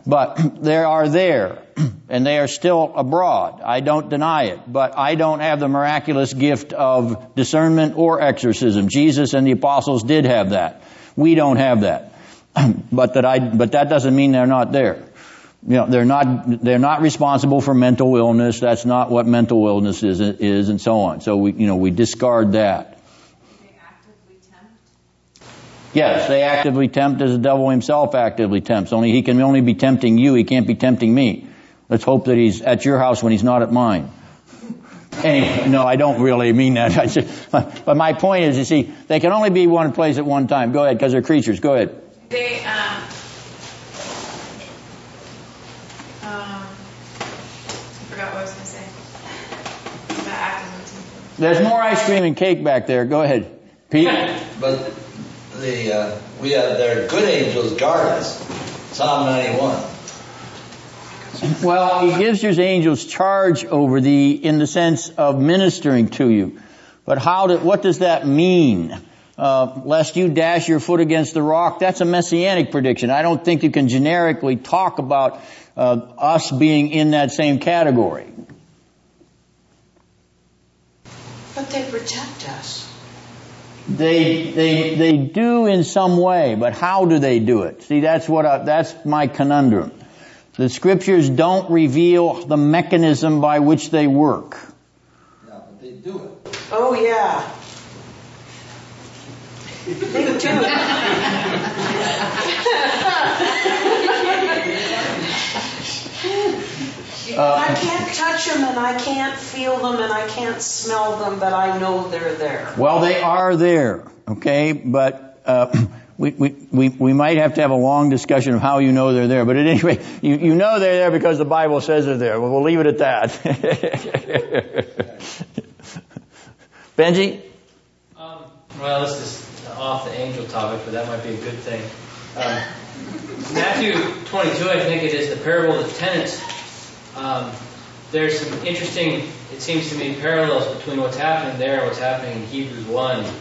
But they are there, and they are still abroad. I don't deny it, but I don't have the miraculous gift of discernment or exorcism. Jesus and the apostles did have that. We don't have that. (clears throat) but that I, but that doesn't mean they're not there you know, they're not, they're not responsible for mental illness. That's not what mental illness is, is and so on. So we, you know, we discard that. Yes, they actively tempt as the devil himself actively tempts. Only he can only be tempting you. He can't be tempting me. Let's hope that he's at your house when he's not at mine. Anyway, no, I don't really mean that. (laughs) Just, but my point is, you see, they can only be one place at one time. Go ahead, because they're creatures. Go ahead. They, um, um, I forgot what I was going to say. There's more ice cream and cake back there. Go ahead, Pete. But the uh, we have their good angels guard us. Psalm 91. Well, he gives his angels charge over thee in the sense of ministering to you. But how do, what does that mean? Uh, lest you dash your foot against the rock, that's a messianic prediction. I don't think you can generically talk about uh, us being in that same category. But they protect us. They, they, they do in some way, but how do they do it? See, that's what I, that's my conundrum. The scriptures don't reveal the mechanism by which they work. Yeah, but they do it. Oh, yeah. They do it. (laughs) (laughs) I can't touch them and I can't feel them and I can't smell them, but I know they're there. Well, they are there, okay, but uh, (clears throat) we, we, we, we might have to have a long discussion of how you know they're there. But at any rate, you, you know they're there because the Bible says they're there. Well, we'll leave it at that. (laughs) Benji? Um, well, this is off the angel topic, but that might be a good thing. Um, Matthew 22, I think it is the parable of the tenants. Um, there's some interesting, it seems to me, parallels between what's happening there and what's happening in Hebrews 1. The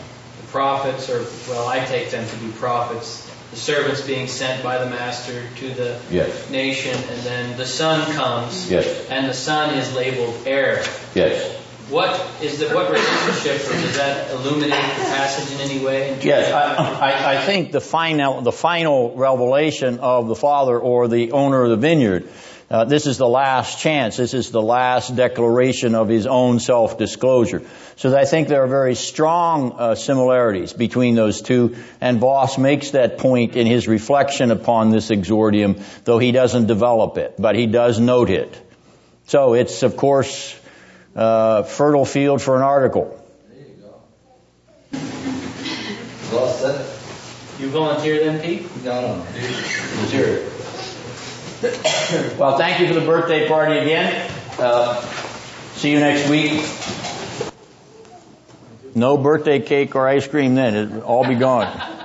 prophets, or, well, I take them to be prophets, the servants being sent by the master to the Yes. nation, and then the son comes, Yes. and the son is labeled heir. Yes. What is the what relationship, or does that illuminate the passage in any way? Yes, I, I, I think the final, the final revelation of the father or the owner of the vineyard, uh, this is the last chance. This is the last declaration of his own self-disclosure. So I think there are very strong uh, similarities between those two, and Vos makes that point in his reflection upon this exordium, though he doesn't develop it, but he does note it. So it's, of course, uh, fertile field for an article. There you go. Well said. You volunteer then, Pete? No, no. It's your (coughs) Well, thank you for the birthday party again. Uh, see you next week. No birthday cake or ice cream then. It'll all be gone.